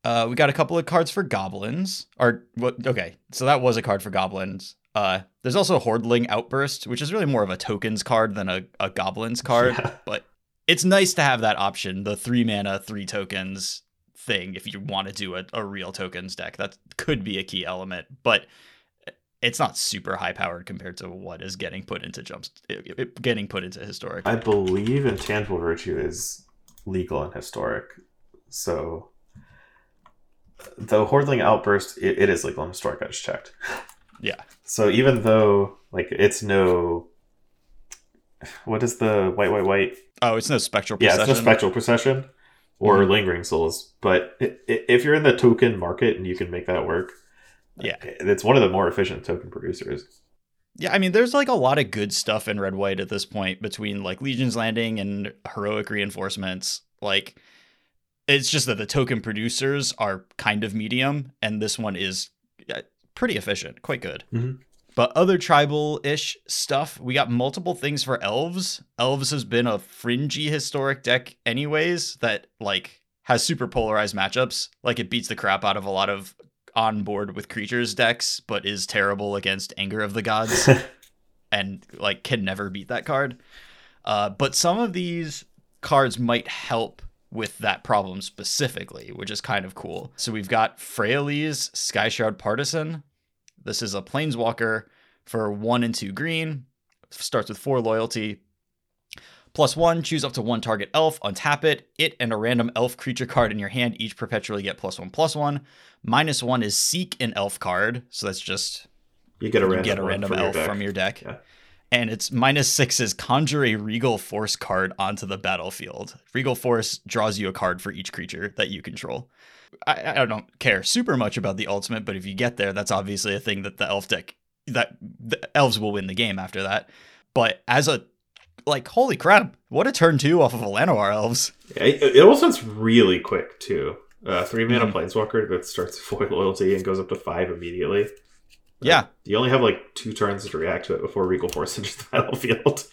Uh, we got a couple of cards for goblins. Or what? Okay, so that was a card for goblins. Uh, there's also Hordling Outburst, which is really more of a tokens card than a, a goblins card, Yeah. [LAUGHS] but it's nice to have that option, the three mana, three tokens thing, if you want to do a, a real tokens deck. That could be a key element, but it's not super high powered compared to what is getting put into jumps, getting put into historic. I believe Intangible Virtue is legal and historic. So the Hordling Outburst, it, it is legal and historic. I just checked. [LAUGHS] Yeah. So even though like it's no, what is the white white white? Oh, it's no spectral Yeah, procession. it's no spectral procession or Mhm. lingering souls. But if you're in the token market and you can make that work, Yeah. it's one of the more efficient token producers. Yeah, I mean, there's like a lot of good stuff in Red White at this point between like Legion's Landing and heroic reinforcements. Like, it's just that the token producers are kind of medium, and this one is uh, pretty efficient, quite good. Mhm. But other tribal ish stuff, we got multiple things for elves. Elves has been a fringy historic deck, anyways, that like has super polarized matchups. Like, it beats the crap out of a lot of on board with creatures decks, but is terrible against Anger of the Gods [LAUGHS] and like can never beat that card. Uh, but some of these cards might help with that problem specifically, which is kind of cool. So we've got Freyalise Skyshroud Partisan. This is a planeswalker for one and two green. Starts with four loyalty. Plus one, choose up to one target elf, untap it. It and a random elf creature card in your hand each perpetually get plus one, plus one. Minus one is seek an elf card. So that's just you get a you random, get a random from your elf from your deck. Yeah. And it's minus sixes. conjure a regal force card onto the battlefield. Regal force draws you a card for each creature that you control. I, I don't care super much about the ultimate, but if you get there, that's obviously a thing that the elf deck that the elves will win the game after that. But as a like, holy crap, what a turn two off of a Llanowar elves. Yeah, It, it also is really quick too. Uh, three mana Mhm. planeswalker that starts [LAUGHS] four loyalty and goes up to five immediately. Yeah, You only have like two turns to react to it before Regal Force [LAUGHS] enters the battlefield.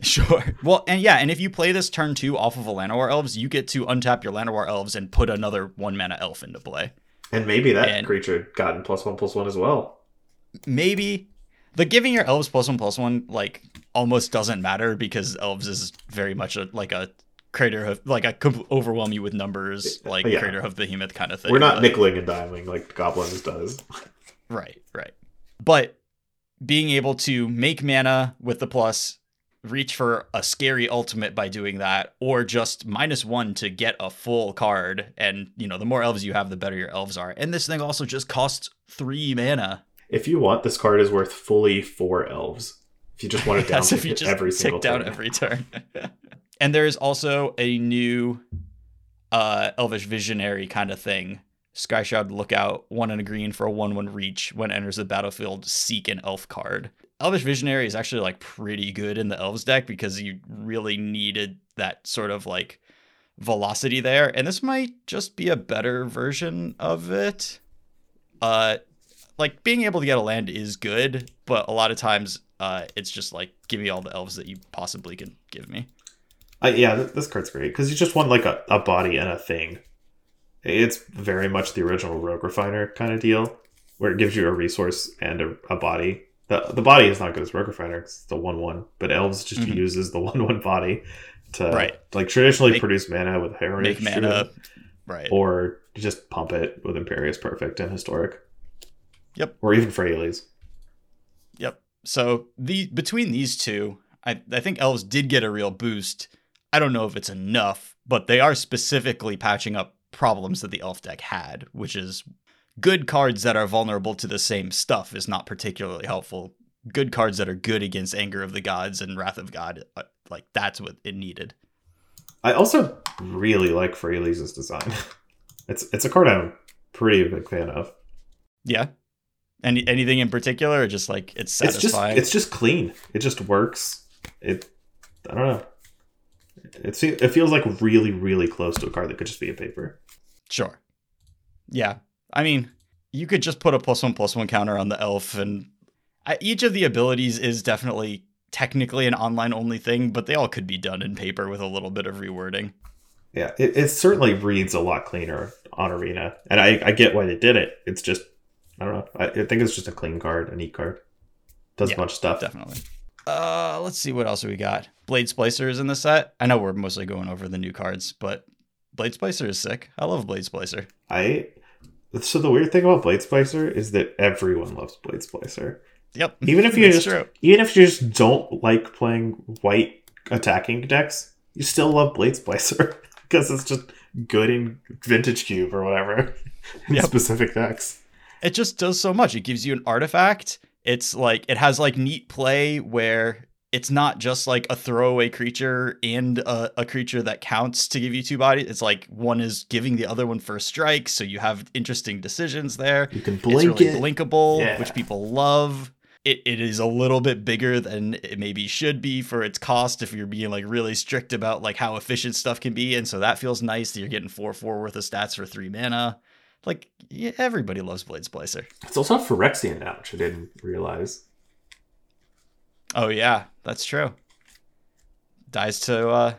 Sure. [LAUGHS] Well, and yeah, and if you play this turn two off of a Llanowar elves, you get to untap your Llanowar elves and put another one mana elf into play. And maybe that And- creature gotten plus one plus one as well. maybe the giving your elves plus one plus one like almost doesn't matter because elves is very much a, like a Crater of like a com- overwhelm you with numbers, like Yeah. Craterhoof Behemoth kind of thing. We're not but- nickeling and diming like Goblins does. [LAUGHS] Right, right. But being able to make mana with the plus, reach for a scary ultimate by doing that, or just minus one to get a full card, and you know, the more elves you have, the better your elves are. And this thing also just costs three mana. If you want, this card is worth fully four elves. If you just want to down [LAUGHS] As if you just every single down turn. every turn. [LAUGHS] and there is also a new uh elvish visionary kind of thing. Skyshroud Lookout, one and a green for a one one reach. When enters the battlefield, seek an elf card. Elvish Visionary is actually like pretty good in the elves deck because you really needed that sort of like velocity there. And this might just be a better version of it. Uh like being able to get a land is good, but a lot of times uh it's just like give me all the elves that you possibly can give me. Uh, yeah, this card's great because you just want like a, a body and a thing. It's very much the original Rogue Refiner kind of deal, where it gives you a resource and a, a body. the The body is not good as Rogue Refiner; it's the one one. But Elves just Mhm. uses the [LAUGHS] one one body to Right. like traditionally Make- produce mana with Heritage Make mana right. or just pump it with Imperious Perfect and Historic. Yep. Or even Freyalise. Yep. So the between these two, I I think elves did get a real boost. I don't know if it's enough, but they are specifically patching up problems that the elf deck had, which is good cards that are vulnerable to the same stuff is not particularly helpful. Good cards that are good against Anger of the Gods and Wrath of God, uh, like that's what it needed. I also really like Freyalise's design. [LAUGHS] it's it's a card I'm pretty big fan of. Yeah. Any anything in particular, or just like it's It's just it's just clean. It just works. It I don't know. It it feels like really really close to a card that could just be a paper. Sure. Yeah. I mean, you could just put a plus one plus one counter on the elf, and each of the abilities is definitely technically an online only thing, but they all could be done in paper with a little bit of rewording. Yeah, it, it certainly reads a lot cleaner on Arena, and I, I get why they did it. It's just I don't know. I, I think it's just a clean card, a neat card. Does Yeah, a bunch of stuff. Definitely. Uh, let's see what else we got. Blade Splicer is in the set. I know we're mostly going over the new cards, but Blade Splicer is sick. I love Blade Splicer. I so the weird thing about Blade Splicer is that everyone loves Blade Splicer. Yep. Even if you [LAUGHS] just true. even if you just don't like playing white attacking decks, you still love Blade Splicer [LAUGHS] because it's just good in Vintage Cube or whatever [LAUGHS] in Yep. specific decks. it just does so much. It gives you an artifact. It's like it has like neat play where it's not just like a throwaway creature and a, a creature that counts to give you two bodies. It's like one is giving the other one first strike, so you have interesting decisions there. You can blink it's really it. blinkable, Yeah. which people love. It, it is a little bit bigger than it maybe should be for its cost if you're being like really strict about like how efficient stuff can be, and so that feels nice that you're getting four four worth of stats for three mana. Like yeah, everybody loves Blade Splicer. It's also a Phyrexian now, which I didn't realize. Oh yeah, that's true. Dies to uh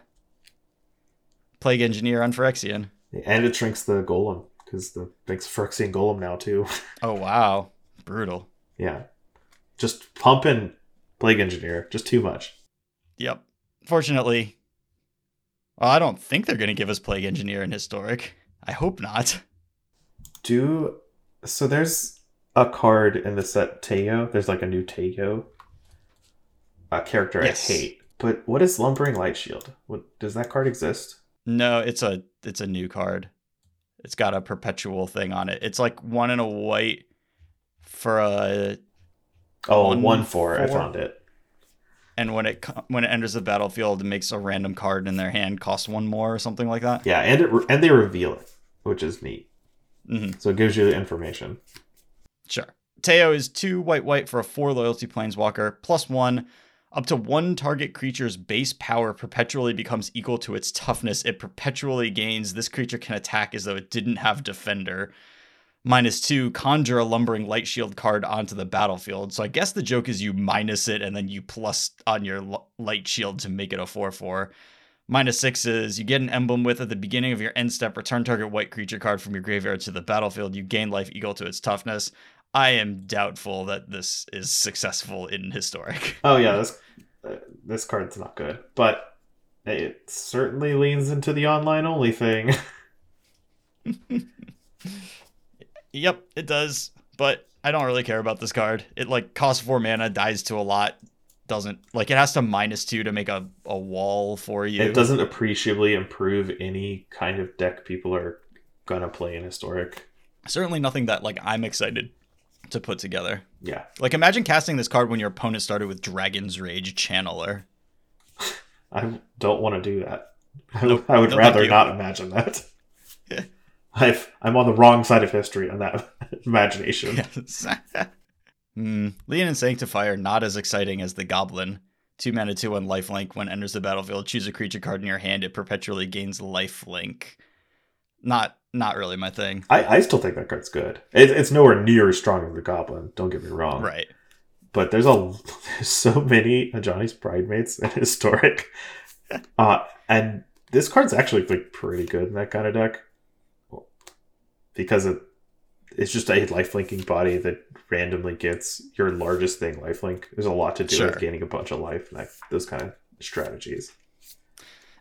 Plague Engineer on Phyrexian. And it shrinks the golem because the makes Phyrexian golem now too. [LAUGHS] Oh wow. Brutal. yeah, just pumping Plague Engineer just too much. Yep. Fortunately, well, I don't think they're gonna give us Plague Engineer in historic. I hope not. Do so. There's a card in the set Teyo. There's like a new Teyo a character Yes. I hate. But what is Lumbering Lightshield? What does that card exist? No, it's a it's a new card. It's got a perpetual thing on it. It's like one in a white for a Oh, One one four. I found it. and when it when it enters the battlefield, it makes a random card in their hand cost one more or something like that. Yeah, and it and they reveal it, which is neat. hmm So it gives you the information. Sure. Teyo is two white white for a four loyalty planeswalker, plus one. Up to one target creature's base power perpetually becomes equal to its toughness. It perpetually gains. This creature can attack as though it didn't have defender. Minus two, conjure a lumbering lightshield card onto the battlefield. So I guess the joke is you minus it and then you plus on your l- light shield to make it a 4 4. Minus six is you get an emblem with at the beginning of your end step, return target white creature card from your graveyard to the battlefield. You gain life equal to its toughness. I am doubtful that this is successful in historic. [LAUGHS] Oh yeah, this uh, this card's not good, but It certainly leans into the online only thing. [LAUGHS] Yep, it does. But I don't really care about this card. It like costs four mana, dies to a lot, doesn't like it has to minus two to make a, a wall for you. It doesn't appreciably improve any kind of deck people are gonna play in historic. Certainly nothing that like I'm excited to put together. Yeah. Like imagine casting this card when your opponent started with Dragon's Rage Channeler. I don't want to do that. I, [LAUGHS] Nope. I would rather not imagine that. Yeah. [LAUGHS] I've, I'm on the wrong side of history on that [LAUGHS] imagination. Yes. Hmm. Leonin Sanctifier not as exciting as the Goblin. Two mana, two one lifelink. When enters the battlefield, choose a creature card in your hand. It perpetually gains lifelink. Not not really my thing. I, I still think that card's good. It, it's nowhere near as strong as the Goblin. Don't get me wrong. Right. But there's a [LAUGHS] there's so many Ajani's Pridemates and historic, [LAUGHS] uh, and this card's actually like pretty good in that kind of deck because it it's just a lifelinking body that randomly gets your largest thing lifelink. There's a lot to do Sure. with gaining a bunch of life and that, those kind of strategies.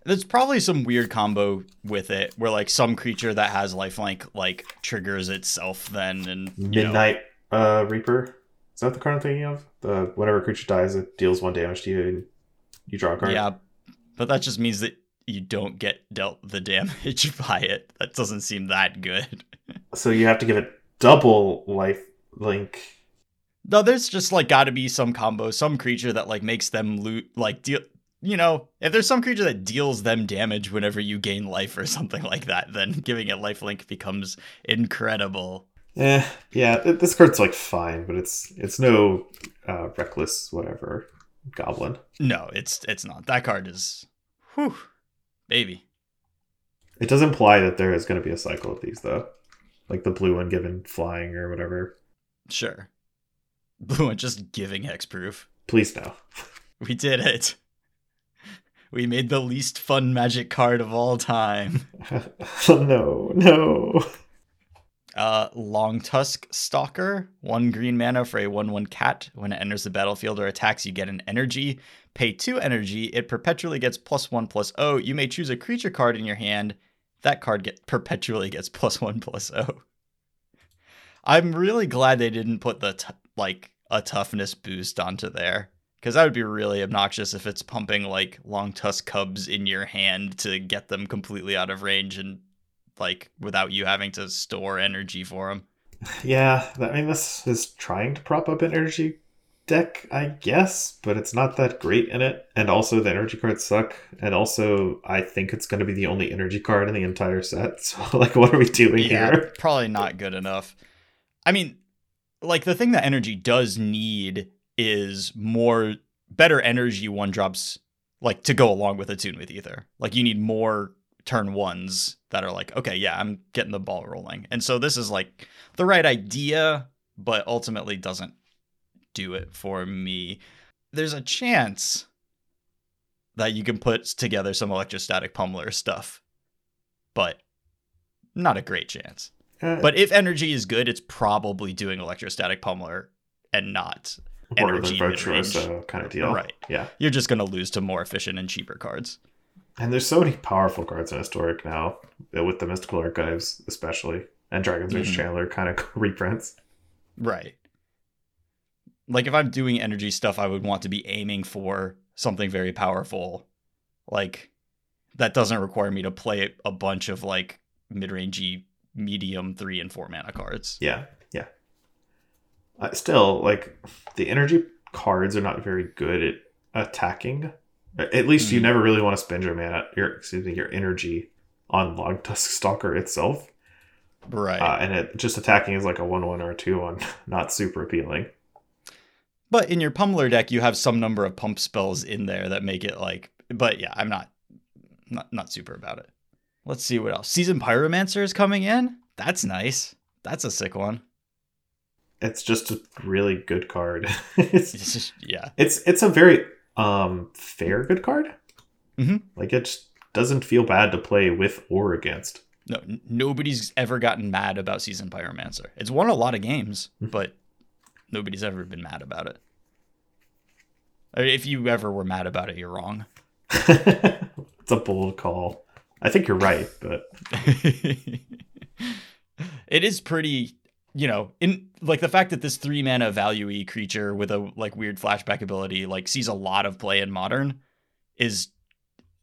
There's probably some weird combo with it where like some creature that has lifelink like triggers itself then and you know- Midnight uh, Reaper. Is that the card I'm thinking of? The whenever a creature dies, it deals one damage to you and you draw a card. Yeah, but that just means that you don't get dealt the damage [LAUGHS] by it. That doesn't seem that good. [LAUGHS] So you have to give it double life link. No, there's just like got to be some combo, some creature that like makes them loot, like deal. You know, if there's some creature that deals them damage whenever you gain life or [LAUGHS] something like that, then giving it lifelink becomes incredible. Eh, yeah, this card's like fine, but it's it's no uh, reckless whatever goblin. No, it's it's not. That card is, whew, baby. It does imply that there is going to be a cycle of these though, like the blue one given flying or whatever. Sure. [LAUGHS] Blue one just giving hexproof. Please no. [LAUGHS] We did it. We made the least fun magic card of all time. [LAUGHS] no, no. Uh, Longtusk Stalker, one green mana for a 1 1 cat. When it enters the battlefield or attacks, you get an energy. Pay two energy. It perpetually gets plus one plus O. You may choose a creature card in your hand. That card get perpetually gets plus one plus O. I'm really glad they didn't put the t- like a toughness boost onto there because that would be really obnoxious if it's pumping like longtusk cubs in your hand to get them completely out of range and like without you having to store energy for them. [LAUGHS] Yeah, I mean this is trying to prop up an energy deck, I guess, but it's not that great in it. And also the energy cards suck. And also I think it's going to be the only energy card in the entire set. [LAUGHS] So like, what are we doing here? probably not good enough. I mean, like the thing that energy does need is more better energy one drops like to go along with Attune with Aether. Like you need more turn ones that are like, okay, yeah, I'm getting the ball rolling. And so this is like the right idea, but ultimately doesn't do it for me. There's a chance that you can put together some electrostatic pummeler stuff, but not a great chance. Uh, But if energy is good, it's probably doing electrostatic pummeler and not. Or the energy virtuoso kind of deal. Right. Yeah. You're just going to lose to more efficient and cheaper cards. And there's so many powerful cards in Historic now, uh, with the Mystical Archives especially, and Dragon's Rage Mhm. Channeler kind of [LAUGHS] reprints. Right. Like if I'm doing energy stuff, I would want to be aiming for something very powerful. Like that doesn't require me to play a bunch of like mid-rangey medium 3 and 4 mana cards. Yeah. Uh, still, like the energy cards are not very good at attacking. At least you Mhm. never really want to spend your mana, your excuse me, your energy on Longtusk Stalker itself. Right. Uh, and it just attacking is like a one-one or a two-one, [LAUGHS] not super appealing. But in your pummeler deck, you have some number of pump spells in there that make it like. But yeah, I'm not not not super about it. Let's see what else. Season Pyromancer is coming in. That's nice. That's a sick one. It's just a really good card. [LAUGHS] it's yeah, it's it's a very um fair good card. Mhm. Like it doesn't feel bad to play with or against. no, nobody's ever gotten mad about Season Pyromancer. It's won a lot of games, Mhm. but nobody's ever been mad about it. If you ever were mad about it, you're wrong. [LAUGHS] it's a bold call. I think you're right, but [LAUGHS] it is pretty you know in like the fact that this three mana value creature with a like weird flashback ability like sees a lot of play in modern is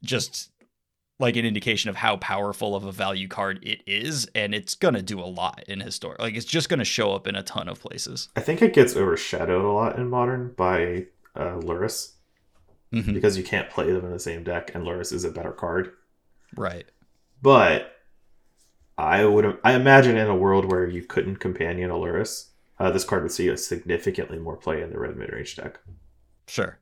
just like an indication of how powerful of a value card it is and it's gonna do a lot in historic like it's just gonna show up in a ton of places I think it gets overshadowed a lot in modern by uh, Lurrus Mhm. because you can't play them in the same deck, and Lurrus is a better card. right But I would I imagine in a world where you couldn't companion a Lurrus, uh, this card would see a significantly more play in the red mid range deck. Sure.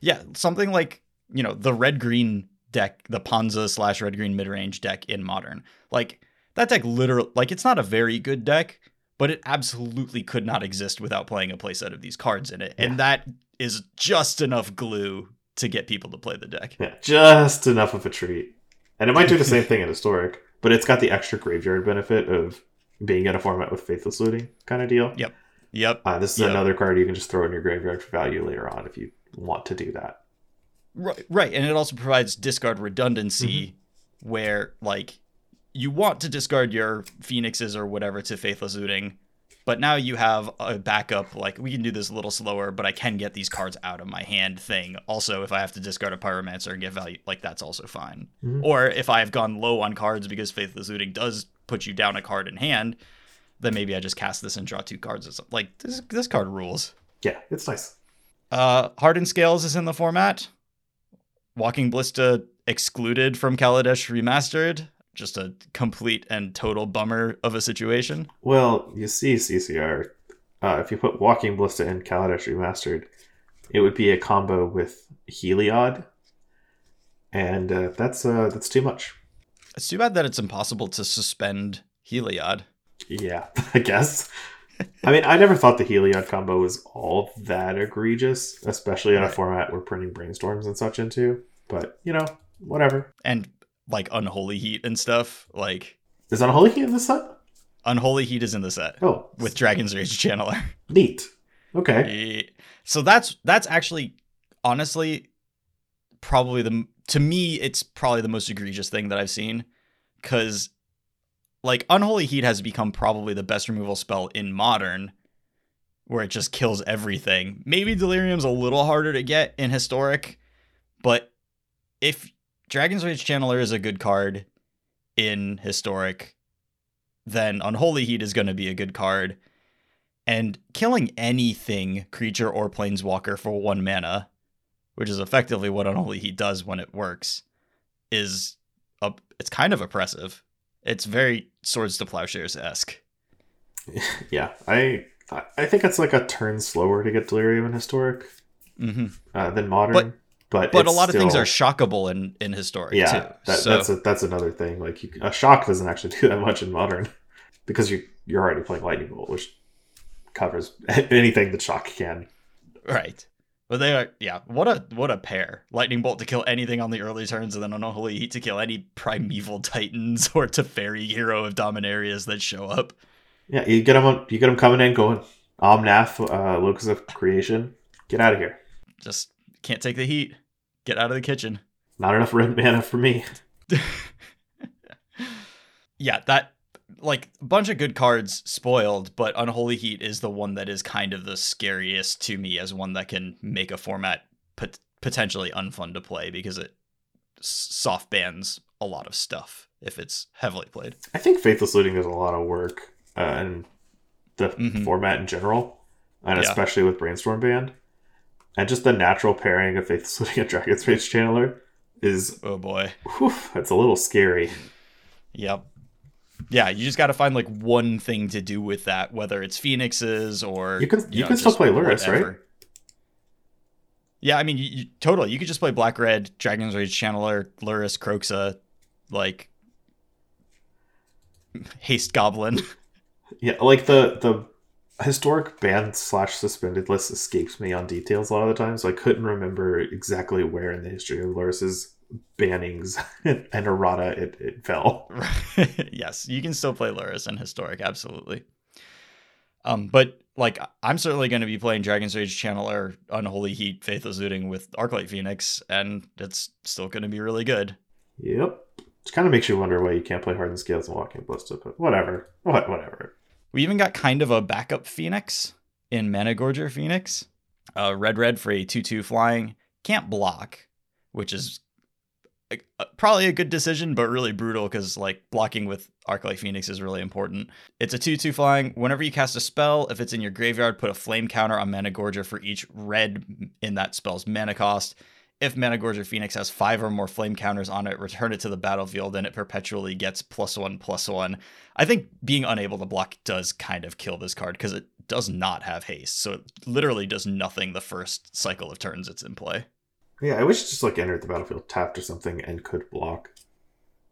Yeah, something like you know the red green deck, the Ponza slash red green mid range deck in modern. Like that deck, literally, like it's not a very good deck, but it absolutely could not exist without playing a playset of these cards in it, Yeah. and that is just enough glue to get people to play the deck. Yeah, just enough of a treat. And it might do the same [LAUGHS] thing in historic, but it's got the extra graveyard benefit of being in a format with faithless looting kind of deal. Yep. Yep. Uh, this is Yep. another card you can just throw in your graveyard for value later on if you want to do that. Right, right, and it also provides discard redundancy, where like you want to discard your phoenixes or whatever to faithless looting, but now you have a backup. Like we can do this a little slower, but I can get these cards out of my hand. Thing. Also, if I have to discard a pyromancer and get value, like that's also fine. Mhm. Or if I have gone low on cards because faithless looting does put you down a card in hand, then maybe I just cast this and draw two cards. Or something. Like this, this card rules. Yeah, it's nice. Uh, Hardened Scales is in the format. Walking Ballista excluded from Kaladesh Remastered. Just a complete and total bummer of a situation. Well, you see, CCR, uh, if you put Walking Ballista in Kaladesh Remastered, it would be a combo with Heliod, and uh, that's uh, that's too much. It's too bad that it's impossible to suspend Heliod. Yeah, [LAUGHS] I guess. I mean, I never thought the Heliod combo was all that egregious, especially in a format we're printing brainstorms and such into. But you know, whatever. And like Unholy Heat and stuff. Like Is Unholy Heat in this set? Unholy Heat is in the set Oh, with Dragon's Rage Channeler. [LAUGHS] neat. Okay. So that's that's actually honestly probably the to me it's probably the most egregious thing that I've seen cuz like Unholy Heat has become probably the best removal spell in modern where it just kills everything. Maybe Delirium's a little harder to get in historic, but if Dragon's Rage Channeler is a good card in historic, then Unholy Heat is going to be a good card. And killing anything, creature or planeswalker, for one mana, which is effectively what Unholy Heat does when it works, is a, it's kind of oppressive. It's very Swords to Plowshares esque. [LAUGHS] Yeah, I I- think it's like a turn slower to get Delirium in historic hmm uh, than modern. But- but But a lot of things are shockable in in historic yeah. too. That, so that's a, that's another thing. Like you, a shock doesn't actually [LAUGHS] do that much in modern [LAUGHS] because you you're already playing lightning bolt, which covers [LAUGHS] anything that shock can. right. But they are yeah. What a what a pair! Lightning bolt to kill anything on the early turns, and then Unholy Heat to kill any primeval titans or Teferi hero of Dominarias that show up. Yeah, you get them. You get them coming in, going Omnath, uh, Locus of Creation. Get out of here. Just can't take the heat. Get out of the kitchen. Not enough red mana for me. [LAUGHS] yeah, that like a bunch of good cards spoiled, but Unholy Heat is the one that is kind of the scariest to me as one that can make a format pot- potentially unfun to play because it soft bans a lot of stuff if it's heavily played. I think Faithless Looting does a lot of work uh, in the Mhm. format in general, and Yeah. especially with Brainstorm Band. And just the natural pairing of Faithless [LAUGHS] Looting and Dragon's Rage Channeler is, Oh boy. whew, it's a little scary. Yep. Yeah, you just got to find like one thing to do with that, whether it's phoenixes or You can- you know, can still play Lurrus, right? Yeah, I mean, you, you, totally. You could just play Black Red, Dragon's Rage Channeler, Lurrus, Kroxa, like Haste Goblin. [LAUGHS] Yeah, like the the historic banned slash suspended list escapes me on details a lot of the time, so I couldn't remember exactly where in the history of Lurrus's bannings [LAUGHS] and errata it, it fell. [LAUGHS] yes, you can still play Lurrus in Historic, absolutely. Um, but like I'm certainly going to be playing Dragon's Rage Channeler, Unholy Heat, Faithless Looting with Arclight Phoenix, and it's still going to be really good. Yep. Which kind of makes you wonder why you can't play Hardened Scales and Walking Ballista, but whatever. What, whatever. We even got kind of a backup Phoenix in Managorger Phoenix. Uh, red red for a 2 2 flying. Can't block, which is a, a- probably a good decision, but really brutal because like blocking with Arclight Phoenix is really important. It's a 2 2 flying. Whenever you cast a spell, if it's in your graveyard, put a flame counter on Managorger for each red in that spell's mana cost. If Managorger Phoenix has five or more flame counters on it, return it to the battlefield and it perpetually gets plus one, plus one. I think being unable to block does kind of kill this card because it does not have haste. So it literally does nothing the first cycle of turns it's in play. Yeah, I wish it just like entered the battlefield tapped or something and could block.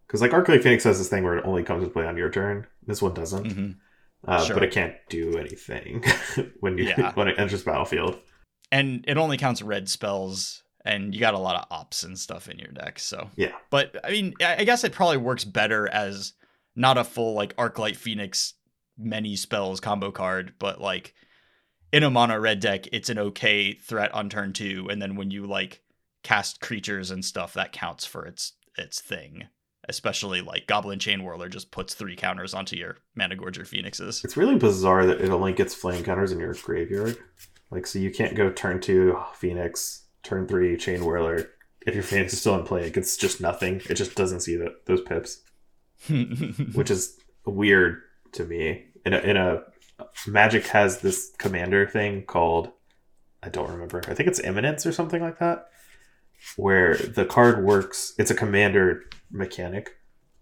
Because like Arclight Phoenix has this thing where it only comes into play on your turn. This one doesn't. hmm Uh, Sure. But it can't do anything [LAUGHS] when you Yeah. [LAUGHS] when it enters battlefield. And it only counts red spells, and you got a lot of ops and stuff in your deck. So Yeah. But I mean, I guess it probably works better as not a full like arclight Phoenix many spells combo card, but like in a mono red deck, it's an okay threat on turn two, and then when you like cast creatures and stuff, that counts for its its thing. Especially like Goblin Chainwhirler just puts three counters onto your Managorger Phoenixes. It's really bizarre that it only gets flame counters in your graveyard. Like, so you can't go turn two Phoenix, turn three Chainwhirler. If your Phoenix is still in play, it gets just nothing. It just doesn't see the, those pips, [LAUGHS] which is weird to me. In a, in a Magic has this commander thing called I don't remember. I think it's Eminence or something like that, where the card works. It's a commander mechanic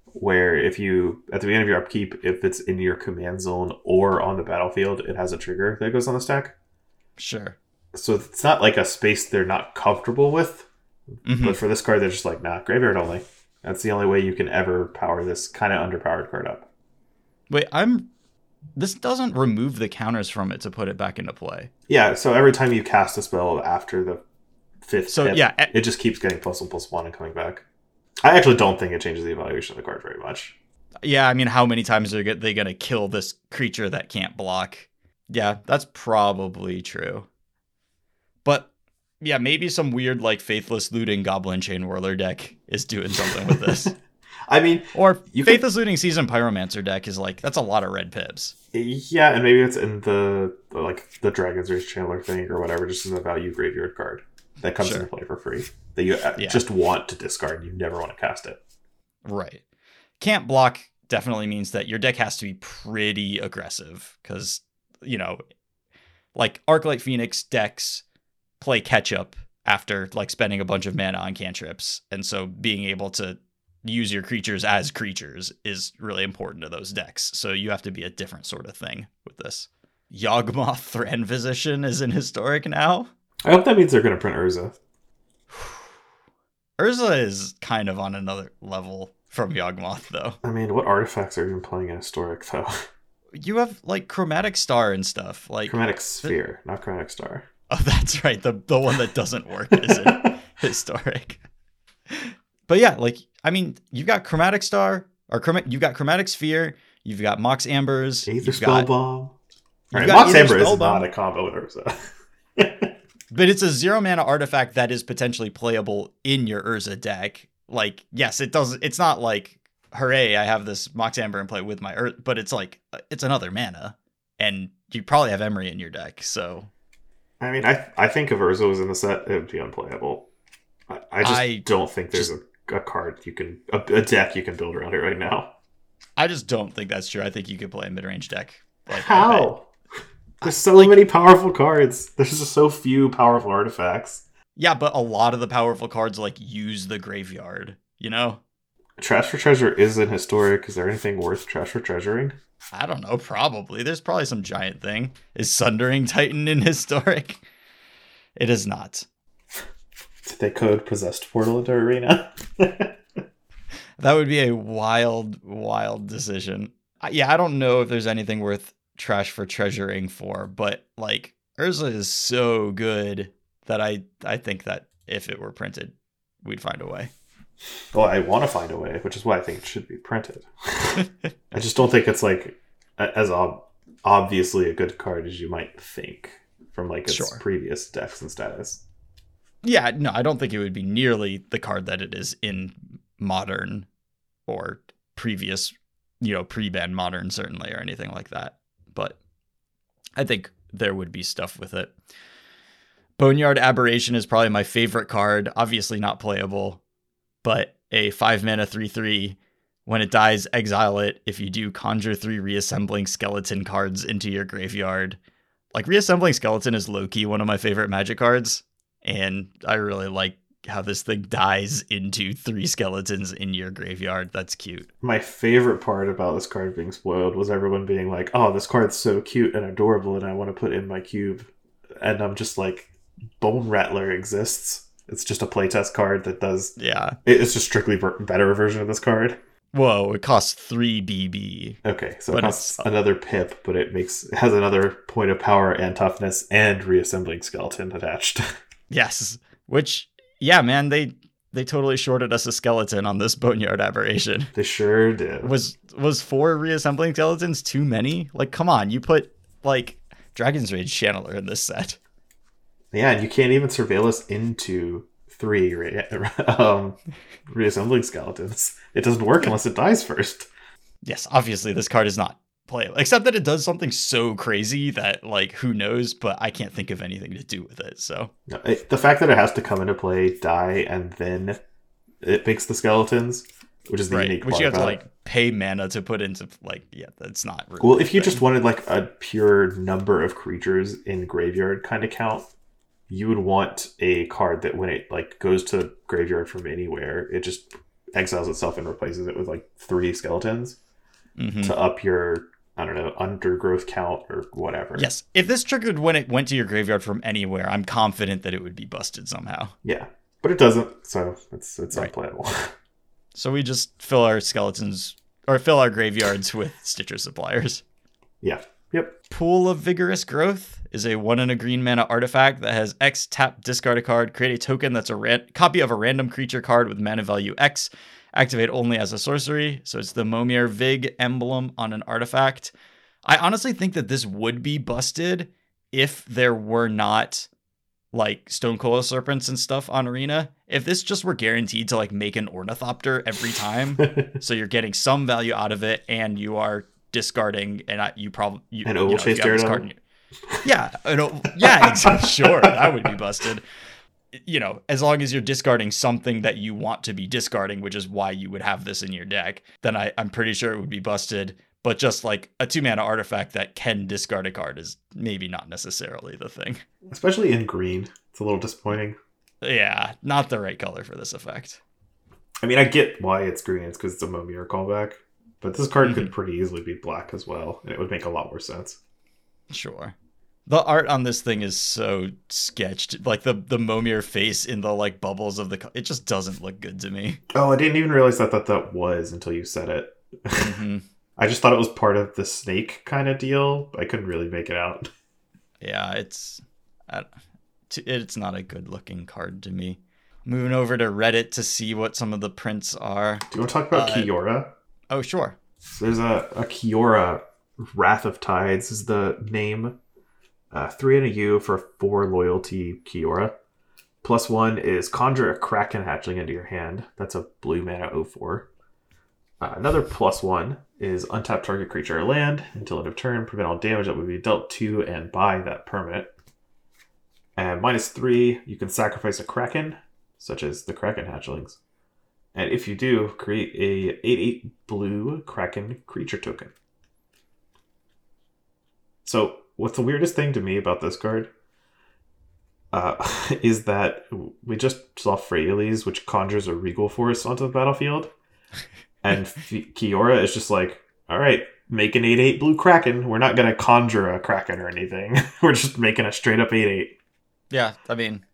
where if you at the beginning of your upkeep, if it's in your command zone or on the battlefield, it has a trigger that goes on the stack. sure. So it's not like a space they're not comfortable with. Mhm. But for this card, they're just like, nah, graveyard only. That's the only way you can ever power this kind of underpowered card up. Wait, I'm. This doesn't remove the counters from it to put it back into play. Yeah, so every time you cast a spell after the fifth So hit, yeah, e- it just keeps getting plus one plus one and coming back. I actually don't think it changes the evaluation of the card very much. Yeah, I mean, how many times are they going to kill this creature that can't block? Yeah, that's probably true. Yeah, maybe some weird like faithless looting goblin chainwhirler deck is doing something with this. [LAUGHS] I mean, or You could- faithless looting season pyromancer deck is like that's a lot of red pips. yeah, and maybe it's in the, the like the Dragon's Rage Channeler thing or whatever, just as a value graveyard card that comes Sure. into play for free that you uh, Yeah. just want to discard. You never want to cast it. Right. Can't block definitely means that your deck has to be pretty aggressive because, you know, like Arclight Phoenix decks play catch up after like spending a bunch of mana on cantrips. And so being able to use your creatures as creatures is really important to those decks. So you have to be a different sort of thing with this. Yawgmoth Thran Physician is in historic now. I hope that means they're going to print Urza. [SIGHS] Urza is kind of on another level from Yawgmoth though. I mean, what artifacts are even playing in Historic though? [LAUGHS] You have like chromatic star and stuff. Like Chromatic Sphere, not Chromatic Star. Oh, that's right. The the one that doesn't work is [LAUGHS] historic. But yeah, like I mean, you've got chromatic star or chroma- you've got chromatic sphere, you've got mox ambers, Aether you've got, Spellbomb. Right, got Mox Amber is not a combo with [LAUGHS] Urza. but it's a zero mana artifact that is potentially playable in your Urza deck. Like, yes, it does. It's not like hooray, I have this mox amber and play with my Ur, but it's like uh, it's another mana, and you probably have Emry in your deck, so I mean, I I think if Urza was in the set, it would be unplayable. I, I just I don't think there's a, a card you can a, a deck you can build around it right now. I just don't think that's true. I think you could play a mid range deck. Like, How? There's so many powerful cards. There's just so few powerful artifacts. Yeah, but a lot of the powerful cards like use the graveyard. You know, Trash for Treasure isn't historic. Is there anything worth Trash for Treasuring? I don't know. Probably there's probably some giant thing. Is Sundering Titan in [LAUGHS] historic? It is not. Did they code Possessed Portal into Arena? [LAUGHS] That would be a wild, wild decision. I- Yeah, I don't know if there's anything worth trash for treasuring for, but like Urza is so good that I I think that if it were printed, we'd find a way. Well, I want to find a way, which is why I think it should be printed. I just don't think it's like as ob- obviously a good card as you might think from like its Sure. previous decks and status. Yeah, no, I don't think it would be nearly the card that it is in modern or previous, you know, pre-ban modern certainly or anything like that. But I think there would be stuff with it. Boneyard Aberration is probably my favorite card. Obviously not playable, but a five mana three three. When it dies, exile it. If you do, conjure three reassembling skeleton cards into your graveyard. Like reassembling skeleton is low key one of my favorite magic cards, and I really like how this thing dies into three skeletons in your graveyard. That's cute. My favorite part about this card being spoiled was everyone being like, "Oh, this card's so cute and adorable, and I want to put in my cube," and I'm just like, Bone Rattler exists. It's just a playtest card that does. Yeah. It's just strictly better version of this card. Whoa! It costs three BB. Okay, so it costs it's- uh, another pip, but it makes it has another point of power and toughness and reassembling skeleton attached. [LAUGHS] Yes. Which, yeah, man, they they totally shorted us a skeleton on this [LAUGHS] boneyard aberration. they sure did. Was was four reassembling skeletons too many? Like, come on, you put like Dragon's Rage Channeler in this set. Yeah, and you can't even surveil us into three re- [LAUGHS] um, reassembling skeletons. It doesn't work unless it dies first. Yes, obviously this card is not playable, except that it does something so crazy that like who knows, but I can't think of anything to do with it. So No, it, the fact that it has to come into play, die, and then it makes the skeletons, which is the right, unique which you have to like pay mana to put into like yeah, that's not. Really Well, if you thing. just wanted like a pure number of creatures in graveyard kind of count, you would want a card that when it like goes to graveyard from anywhere, it just exiles itself and replaces it with like three skeletons Mhm. to up your I don't know undergrowth count or whatever. Yes, if this triggered when it went to your graveyard from anywhere, I'm confident that it would be busted somehow. Yeah, but it doesn't, so it's it's Right. unplayable. [LAUGHS] So we just fill our skeletons or fill our graveyards with Stitcher's Suppliers. yeah. Yep. Pool of Vigorous Growth is a one and a green mana artifact that has X tap, discard a card, create a token that's a ran- copy of a random creature card with mana value X, activate only as a sorcery. So it's the Momir Vig emblem on an artifact. I honestly think that this would be busted if there were not like Stonecoil Serpents and stuff on Arena. If this just were guaranteed to like make an Ornithopter every time, [LAUGHS] so you're getting some value out of it, and you are discarding, and I, you probably you, An you know, you Chase have this card in your- yeah, an o- yeah, ex- [LAUGHS] sure, that would be busted. You know, as long as you're discarding something that you want to be discarding, which is why you would have this in your deck, then I, I'm pretty sure it would be busted. But just like a two mana artifact that can discard a card is maybe not necessarily the thing. Especially in green, it's a little disappointing. Yeah, not the right color for this effect. I mean, I get why it's green. It's because it's a Momir callback, but this card Mm-hmm. could pretty easily be black as well, and it would make a lot more sense. Sure. The art on this thing is so sketched. Like the the Momir face in the like bubbles of the it just doesn't look good to me. Oh, I didn't even realize that that, that was until you said it. Mhm. [LAUGHS] I just thought it was part of the snake kind of deal. I couldn't really make it out. Yeah, it's it's not a good looking card to me. Moving over to Reddit to see what some of the prints are. Do you want to talk about Uh, Kiora? Oh, sure. There's a, a Kiora Wrath of Tides is the name. Uh, three and a U for four loyalty Kiora. Plus one is conjure a Kraken hatchling into your hand. That's a blue mana 04. Uh, another plus one is untap target creature or land until end of turn. Prevent all damage that would be dealt to and by that permanent. And minus three, you can sacrifice a Kraken, such as the Kraken hatchlings. And if you do, create a 8-8 blue Kraken creature token. So, what's the weirdest thing to me about this card uh, [LAUGHS] is that we just saw Freyalise, which conjures a Regal Force onto the battlefield. [LAUGHS] And F- Kiora is just like, all right, make an 8-8 blue Kraken. We're not going to conjure a Kraken or anything. [LAUGHS] We're just making a straight up 8-8. Yeah, I mean,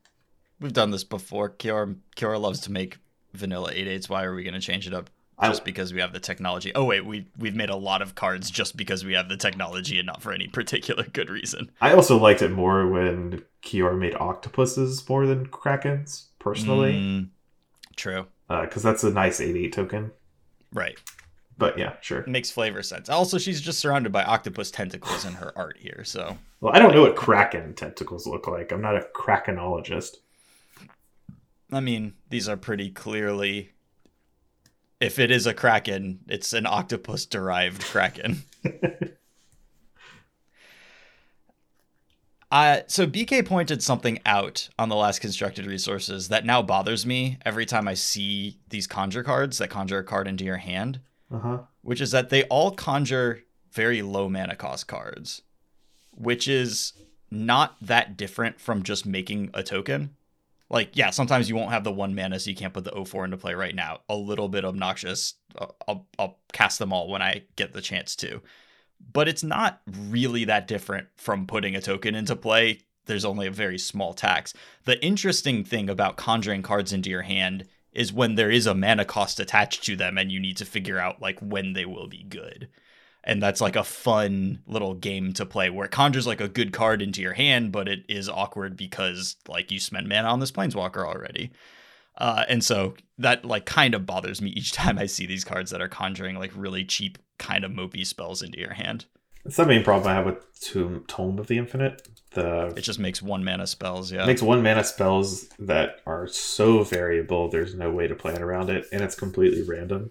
we've done this before. Kiora Kiora loves to make vanilla 8-8s. Why are we going to change it up just because we have the technology? Oh wait, we we've made a lot of cards just because we have the technology and not for any [LAUGHS] particular good reason. I also liked it more when Kiora made octopuses more than Krakens, personally. Mm, true. because that's a nice 8-8 token. Right. But yeah, sure. makes flavor sense. Also, she's just surrounded by octopus tentacles in her art here, so Well, I don't know what kraken tentacles look like. I'm not a krakenologist. I mean, these are pretty clearly if it is a kraken, it's an octopus derived kraken. [LAUGHS] Uh, so BK pointed something out on the last constructed resources that now bothers me every time I see these conjure cards that conjure a card into your hand, Uh-huh. which is that they all conjure very low mana cost cards, which is not that different from just making a token. Like, yeah, sometimes you won't have the one mana, so you can't put the 04 into play right now. A little bit obnoxious. I'll, I'll, I'll cast them all when I get the chance to but it's not really that different from putting a token into play. There's only a very small tax. The interesting thing about conjuring cards into your hand is when there is a mana cost attached to them and you need to figure out like when they will be good. And that's like a fun little game to play where it conjures like a good card into your hand, but it is awkward because like you spent mana on this planeswalker already. Uh, and so that like kind of bothers me each [LAUGHS] time I see these cards that are conjuring like really cheap kind of mopey spells into your hand. That's the main problem I have with Tomb, Tome of the Infinite. The It just makes one mana spells, yeah. makes one mana spells that are so variable. There's no way to plan around it, and it's completely random.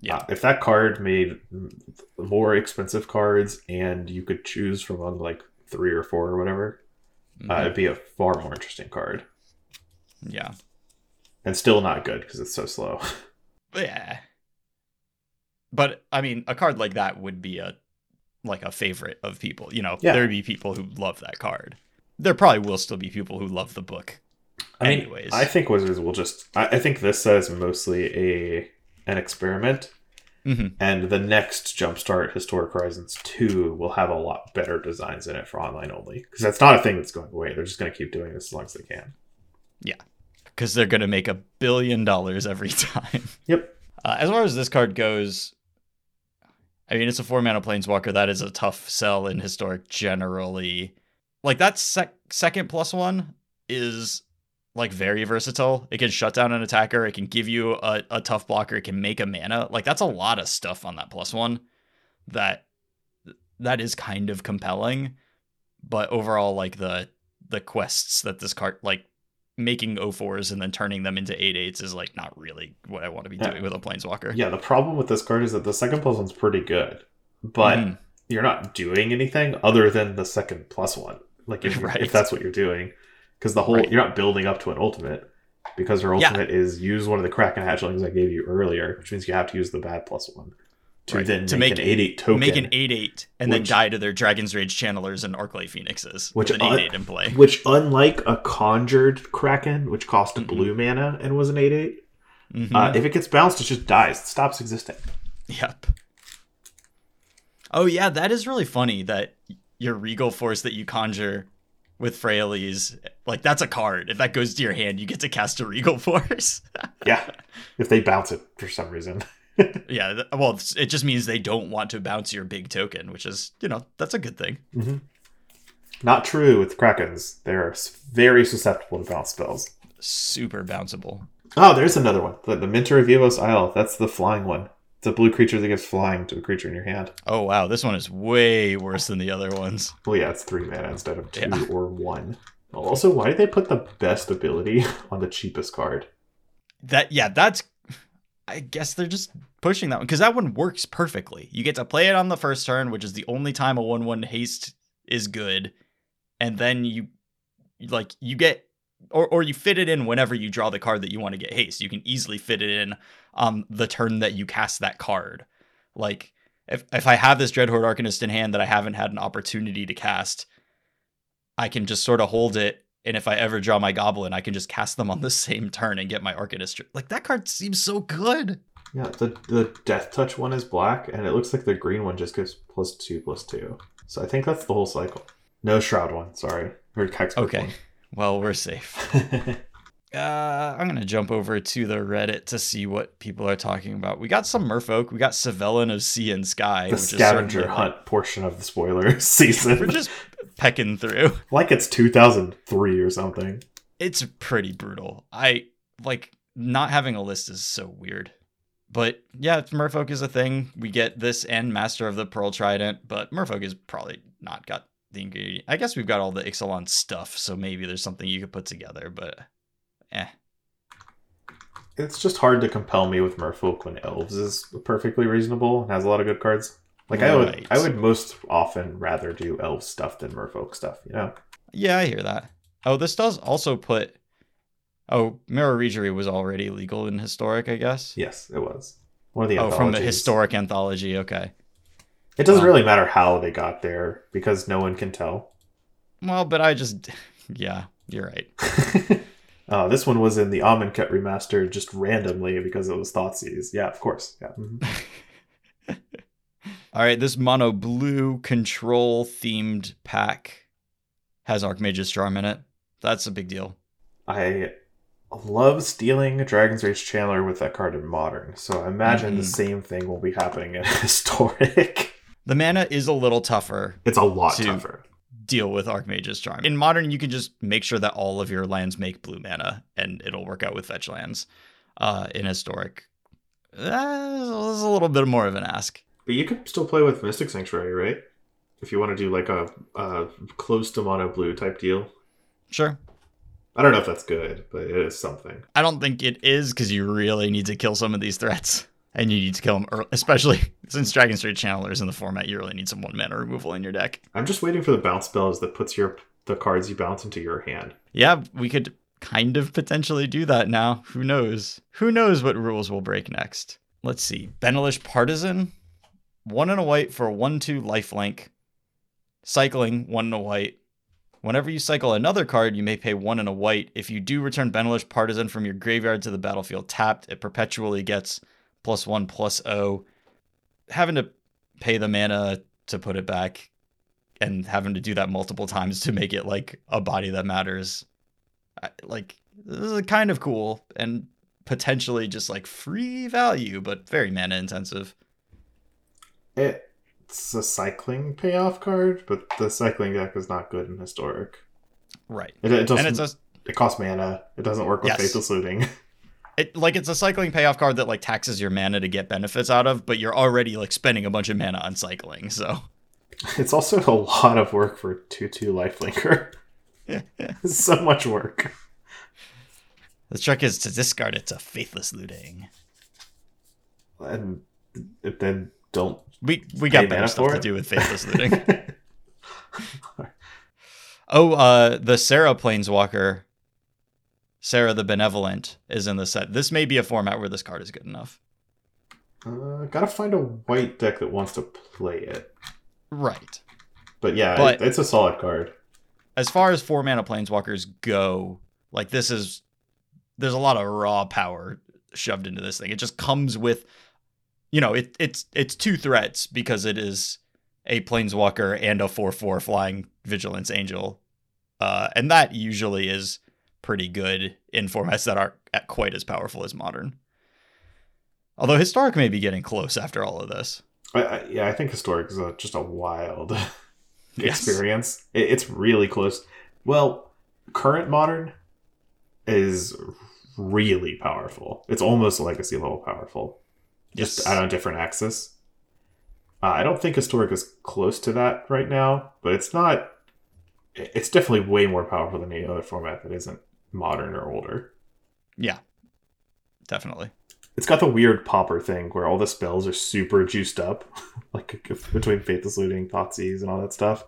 Yeah. Uh, if that card made more expensive cards, and you could choose from among like three or four or whatever, uh, Mhm. it'd be a far more interesting card, yeah. and still not good because it's so slow. [LAUGHS] Yeah. But I mean, a card like that would be a like a favorite of people. You know, Yeah. there'd be people who love that card. There probably will still be people who love the book. I mean, Anyways. I think Wizards will just. I, I think this is mostly a an experiment, Mhm. and the next Jumpstart Historic Horizons two will have a lot better designs in it for online only because that's not a thing that's going away. They're just going to keep doing this as long as they can. Yeah. Because they're going to make a billion dollars every [LAUGHS] time. Yep. Uh, as far as this card goes, I mean, it's a four mana planeswalker. That is a tough sell in historic generally. Like that sec- second plus one is like very versatile. It can shut down an attacker. It can give you a, a tough blocker. It can make a mana. Like that's a lot of stuff on that plus one. That that is kind of compelling. But overall, like the the quests that this card like making 04s and then turning them into 88s is like not really what I want to be Yeah. doing with a planeswalker. Yeah, the problem with this card is that the second plus one's pretty good, but Mhm. you're not doing anything other than the second plus one. Like if, [LAUGHS] Right. if that's what you're doing, because the whole Right. you're not building up to an ultimate. Because her Yeah. ultimate is use one of the Kraken hatchlings I gave you earlier, which means you have to use the bad plus one to Right. then To make, make an eight eight token. Make an 8 8 and then die to their Dragon's Rage channelers and Arclight Phoenixes. Which an 8 8 in play. Which, unlike a conjured Kraken, which cost a Mhm. blue mana and was an 8 8, Mhm. uh, if it gets bounced, it just dies. It stops existing. Yep. Oh yeah, that is really funny that your regal force that you conjure with Freyalise, like that's a card. If that goes to your hand, you get to cast a regal [LAUGHS] force. Yeah. if they bounce it for some reason. [LAUGHS] yeah, well, it just means they don't want to bounce your big token, which is, you know, that's a good thing. Mm-hmm. Not true with Krakens. They're very susceptible to bounce spells. Super bounceable. Oh, there's another one. The, the Minter of Evos Isle. That's the flying one. It's a blue creature that gives flying to a creature in your hand. Oh wow, this one is way worse than the other ones. Well, yeah, it's three mana instead of two Yeah. or one. Also, why did they put the best ability [LAUGHS] on the cheapest card? That yeah, that's I guess they're just pushing that one because that one works perfectly. You get to play it on the first turn, which is the only time a one-one haste is good, and then you like you get or or you fit it in whenever you draw the card that you want to get haste. You can easily fit it in um the turn that you cast that card. Like if if I have this Dreadhorde Arcanist in hand that I haven't had an opportunity to cast, I can just sort of hold it and if I ever draw my goblin, I can just cast them on the [LAUGHS] same turn and get my Arcanist. Like that card seems so good. Yeah, the the Death Touch one is black, and it looks like the green one just gives plus two plus two. So I think that's the whole cycle. No Shroud one, sorry. Or Hexproof Okay. Well, we're safe. [LAUGHS] Uh, I'm gonna jump over to the Reddit to see what people are talking about. We got some Merfolk. We got Svyelun of Sea and Sky, the scavenger hunt portion of the spoiler like- [LAUGHS] season. We're just pecking through. like it's 2003 or something. It's pretty brutal. I like not having a list is so weird. But yeah, if Merfolk is a thing. We get this and Master of the Pearl Trident, but Merfolk is probably not got the ingredient. I guess we've got all the Ixalan stuff, so maybe there's something you could put together, but eh. it's just hard to compel me with Merfolk when Elves is perfectly reasonable and has a lot of good cards. Like I would, I would most often rather do Elf stuff than Merfolk stuff. You know? Yeah, I hear that. Oh, this does also put. Oh, Merrow Reejerey was already legal in historic, I guess. Yes, it was one of the. oh, from the historic anthology. Okay. It doesn't Wow. really matter how they got there because no one can tell. Well, but I just. [LAUGHS] Yeah, you're right. [LAUGHS] uh, this one was in the Amonkhet remaster just randomly because it was Thoughtseize. Yeah, of course. Yeah. mhm. [LAUGHS] All right, this mono blue control themed pack has Archmage's Charm in it. That's a big deal. I love stealing Dragon's Rage Channeler with that card in Modern, so I imagine the Mhm. same thing will be happening in Historic. The mana is a little tougher It's a lot To- tougher. deal with Archmage's Charm. In Modern, you can just make sure that all of your lands make blue mana, and it'll work out with fetch lands. Uh, in Historic, uh, there's a little bit more of an ask. But you could still play with Mystic Sanctuary, right? If you want to do like a, a close to mono blue type deal. Sure. I don't know if that's good, but it is something. I don't think it is because you really need to kill some of these threats. And you need to kill them early, especially [LAUGHS] since Dragon's Rage Channelers in the format, you really need some one mana removal in your deck. I'm just waiting for the bounce spells that puts your the cards you bounce into your hand. Yeah, we could kind of potentially do that now. Who knows? Who knows what rules will break next? Let's see. Benalish Partisan, one and a white for a one-two lifelink. Cycling one and a white. Whenever you cycle another card, you may pay one and a white. If you do return Benalish Partisan from your graveyard to the battlefield tapped, it perpetually gets plus one plus O. Having to pay the mana to put it back and having to do that multiple times to make it like a body that matters I- like this is kind of cool and potentially just like free value but very mana intensive It's a cycling payoff card, but the cycling deck is not good in historic. right It, it doesn't. a it costs mana. It doesn't work with Yes. faithless looting. [LAUGHS] it, like it's a cycling payoff card that like taxes your mana to get benefits out of but you're already like spending a bunch of mana on cycling so it's also a lot of work for two two lifelinker. [LAUGHS] So much work. the trick is to discard it to faithless looting And it then don't. we we got better stuff to do with faithless looting [LAUGHS] Oh, uh, the Serra Planeswalker, Serra the Benevolent, is in the set. This may be a format where this card is good enough. uh, gotta find a white deck that wants to play it. Right. But yeah, But- it, it's a solid card. As far as four mana Planeswalkers go, like this is, there's a lot of raw power shoved into this thing. It just comes with, you know, it it's it's two threats because it is a Planeswalker and a four four flying Vigilance Angel, uh, and that usually is pretty good in formats that aren't quite as powerful as modern. Although historic may be getting close after all of this. I, I, yeah, I think historic is a, just a wild [LAUGHS] Yes. experience. It, it's really close. Well, current modern is really powerful. It's almost legacy level powerful. Just Yes. on a different axis. Uh, I don't think historic is close to that right now, but it's not. It's definitely way more powerful than any other format that isn't modern or older. Yeah, definitely. It's got the weird popper thing where all the spells are super juiced up, [LAUGHS] like between Faithless Looting, Thoughtseize, and all that stuff.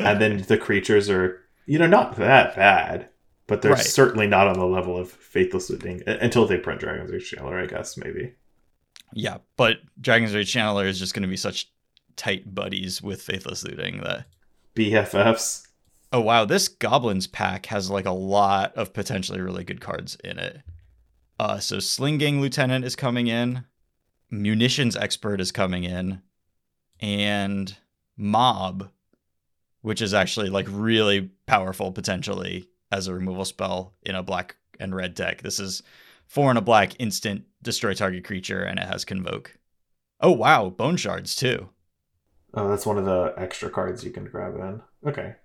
And then the creatures are, you know, not that bad, but they're Right. certainly not on the level of Faithless Looting until they print Dragon's Rage Channeler, I guess, maybe. Yeah, but Dragon's Rage Channeler is just going to be such tight buddies with Faithless Looting that. BFFs. Oh wow, this Goblins pack has like a lot of potentially really good cards in it. Uh, so Sling Gang Lieutenant is coming in, Munitions Expert is coming in, and Mob, which is actually like really powerful potentially as a removal spell in a black and red deck. This is four and a black instant destroy target creature, and it has Convoke. Oh wow, Bone Shards too. Oh, that's one of the extra cards you can grab in. Okay.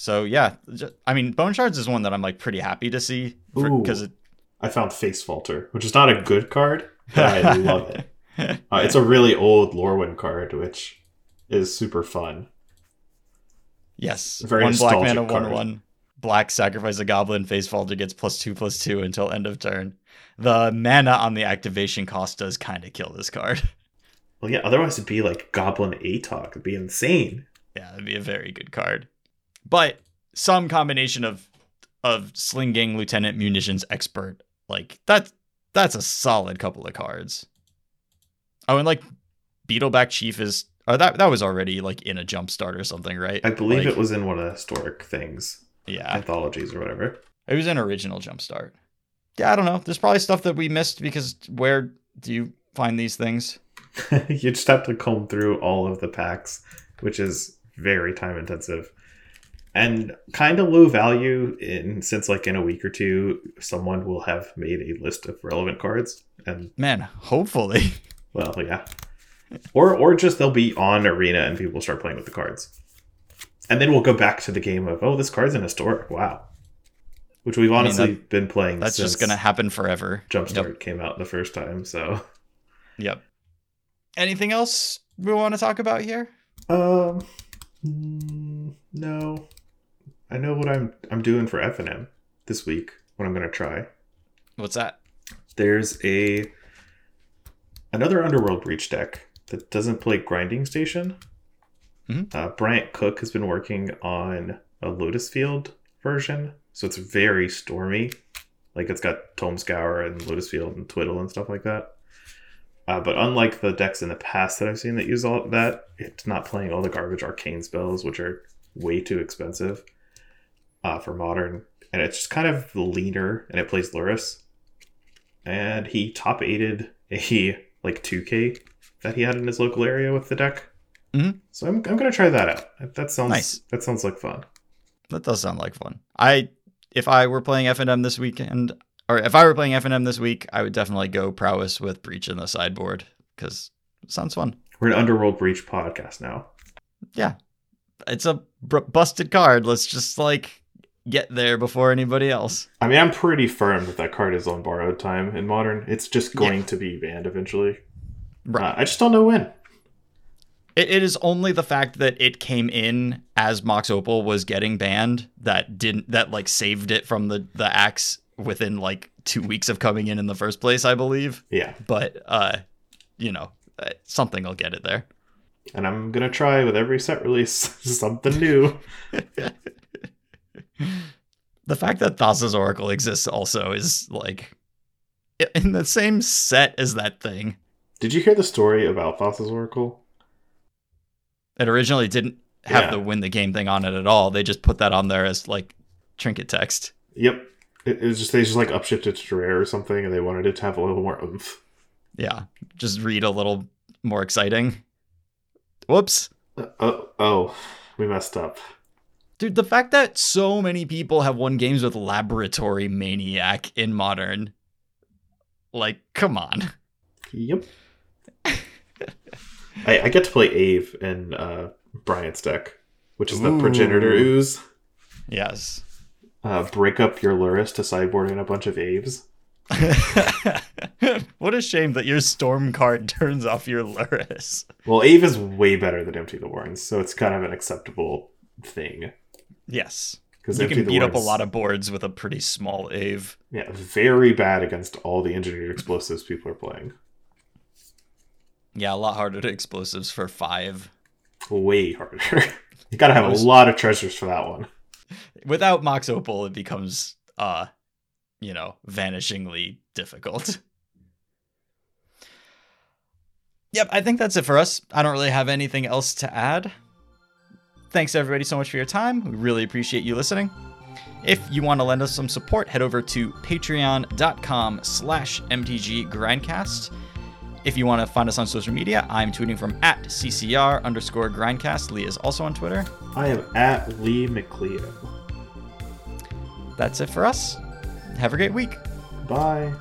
So yeah, ju- I mean, Bone Shards is one that I'm like pretty happy to see because it. I found Facevaulter, which is not a good card, but I [LAUGHS] love it. Uh, it's a really old Lorwyn card, which is super fun. yes, Very one black mana, one card. one, black sacrifice a goblin Facevaulter gets plus two plus two until end of turn. The mana on the activation cost does kind of kill this card. [LAUGHS] Well, yeah. Otherwise, it'd be like Goblin Atok. It'd be insane. Yeah, it'd be a very good card. But some combination of of Sling Gang Lieutenant Munitions Expert, like that's that's a solid couple of cards. Oh, and like Beetleback Chief is oh that that was already like in a jumpstart or something, right? I believe Like, it was in one of the historic things, Yeah, anthologies or whatever. it was an original jumpstart. Yeah, I don't know. There's probably stuff that we missed because where do you find these things? [LAUGHS] you just have to comb through all of the packs, which is very time intensive and kind of low value. In since like in a week or two, someone will have made a list of relevant cards, and Man, hopefully. [LAUGHS] well, yeah, or or just they'll be on arena and people start playing with the cards, and then we'll go back to the game of oh this card's an historic, wow, which we've mean, honestly been playing. That's since just gonna happen forever. Jumpstart Yep. came out the first time, so. Yep. Anything else we want to talk about here? Um, mm, no. I know what I'm I'm doing for F and M this week. What I'm gonna try. What's that? There's a another Underworld Breach deck that doesn't play Grinding Station. Mhm. Uh, Bryant Cook has been working on a Lotus Field version, so it's very stormy. Like it's got Tome Scour and Lotus Field and Twiddle and stuff like that. Uh, but unlike the decks in the past that I've seen that use all that, it's not playing all the garbage arcane spells, which are way too expensive uh, for modern. And it's just kind of leaner, and it plays Lurrus. And he top aided a like 2K that he had in his local area with the deck. Mhm. So I'm, I'm gonna try that out. That sounds Nice. that sounds like fun. That does sound like fun. I if I were playing FNM this weekend or if I were playing FNM this week, I would definitely go prowess with breach in the sideboard because it sounds fun. We're an Underworld Breach podcast now. Yeah, it's a busted card. Let's just like get there before anybody else. I mean, I'm pretty firm that that card is on borrowed time in modern. It's just going to be banned eventually. Right. Uh, I just don't know when. It, it is only the fact that it came in as Mox Opal was getting banned that didn't that like saved it from the the axe within like two weeks of coming in in the first place, I believe. Yeah, But uh, you know, uh, something will get it there. and I'm gonna try with every set release [LAUGHS] something new. [LAUGHS] The fact that Thassa's Oracle exists also is like in the same set as that thing. Did you hear the story about Thassa's Oracle? It originally didn't have Yeah. the win the game thing on it at all. They just put that on there as like trinket text. Yep. It, it was just they just like upshifted to rare or something, and they wanted it to have a little more oomph. Yeah, just read a little more exciting. Whoops. Uh, oh, oh, we messed up. Dude, the fact that so many people have won games with Laboratory Maniac in modern. Like, come on. Yep. [LAUGHS] I, I get to play Aeve in uh, Bryant's deck, which is the Progenitor Ooze. Yes. Uh, break up your Lurrus to sideboard in a bunch of Aeves. [LAUGHS] what a shame that your Storm card [LAUGHS] turns off your Lurrus. Well, Aeve is way better than Empty the Warrens, so it's kind of an acceptable thing. Yes. Because You can beat up a lot of boards with a pretty small Aeve. yeah, very bad against all the engineered explosives people are playing. Yeah, a lot harder to explosives for five. Way harder. [LAUGHS] you gotta have a lot of treasures for that one. Without Mox Opal, it becomes, uh, you know, vanishingly difficult. [LAUGHS] Yep, I think that's it for us. I don't really have anything else to add. Thanks everybody so much for your time. We really appreciate you listening. If you want to lend us some support, head over to patreon.com slash mtggrindcast. If you want to find us on social media, I'm tweeting from at ccr underscore grindcast. Lee is also on Twitter. I am at Lee McLeod. That's it for us. Have a great week. Bye.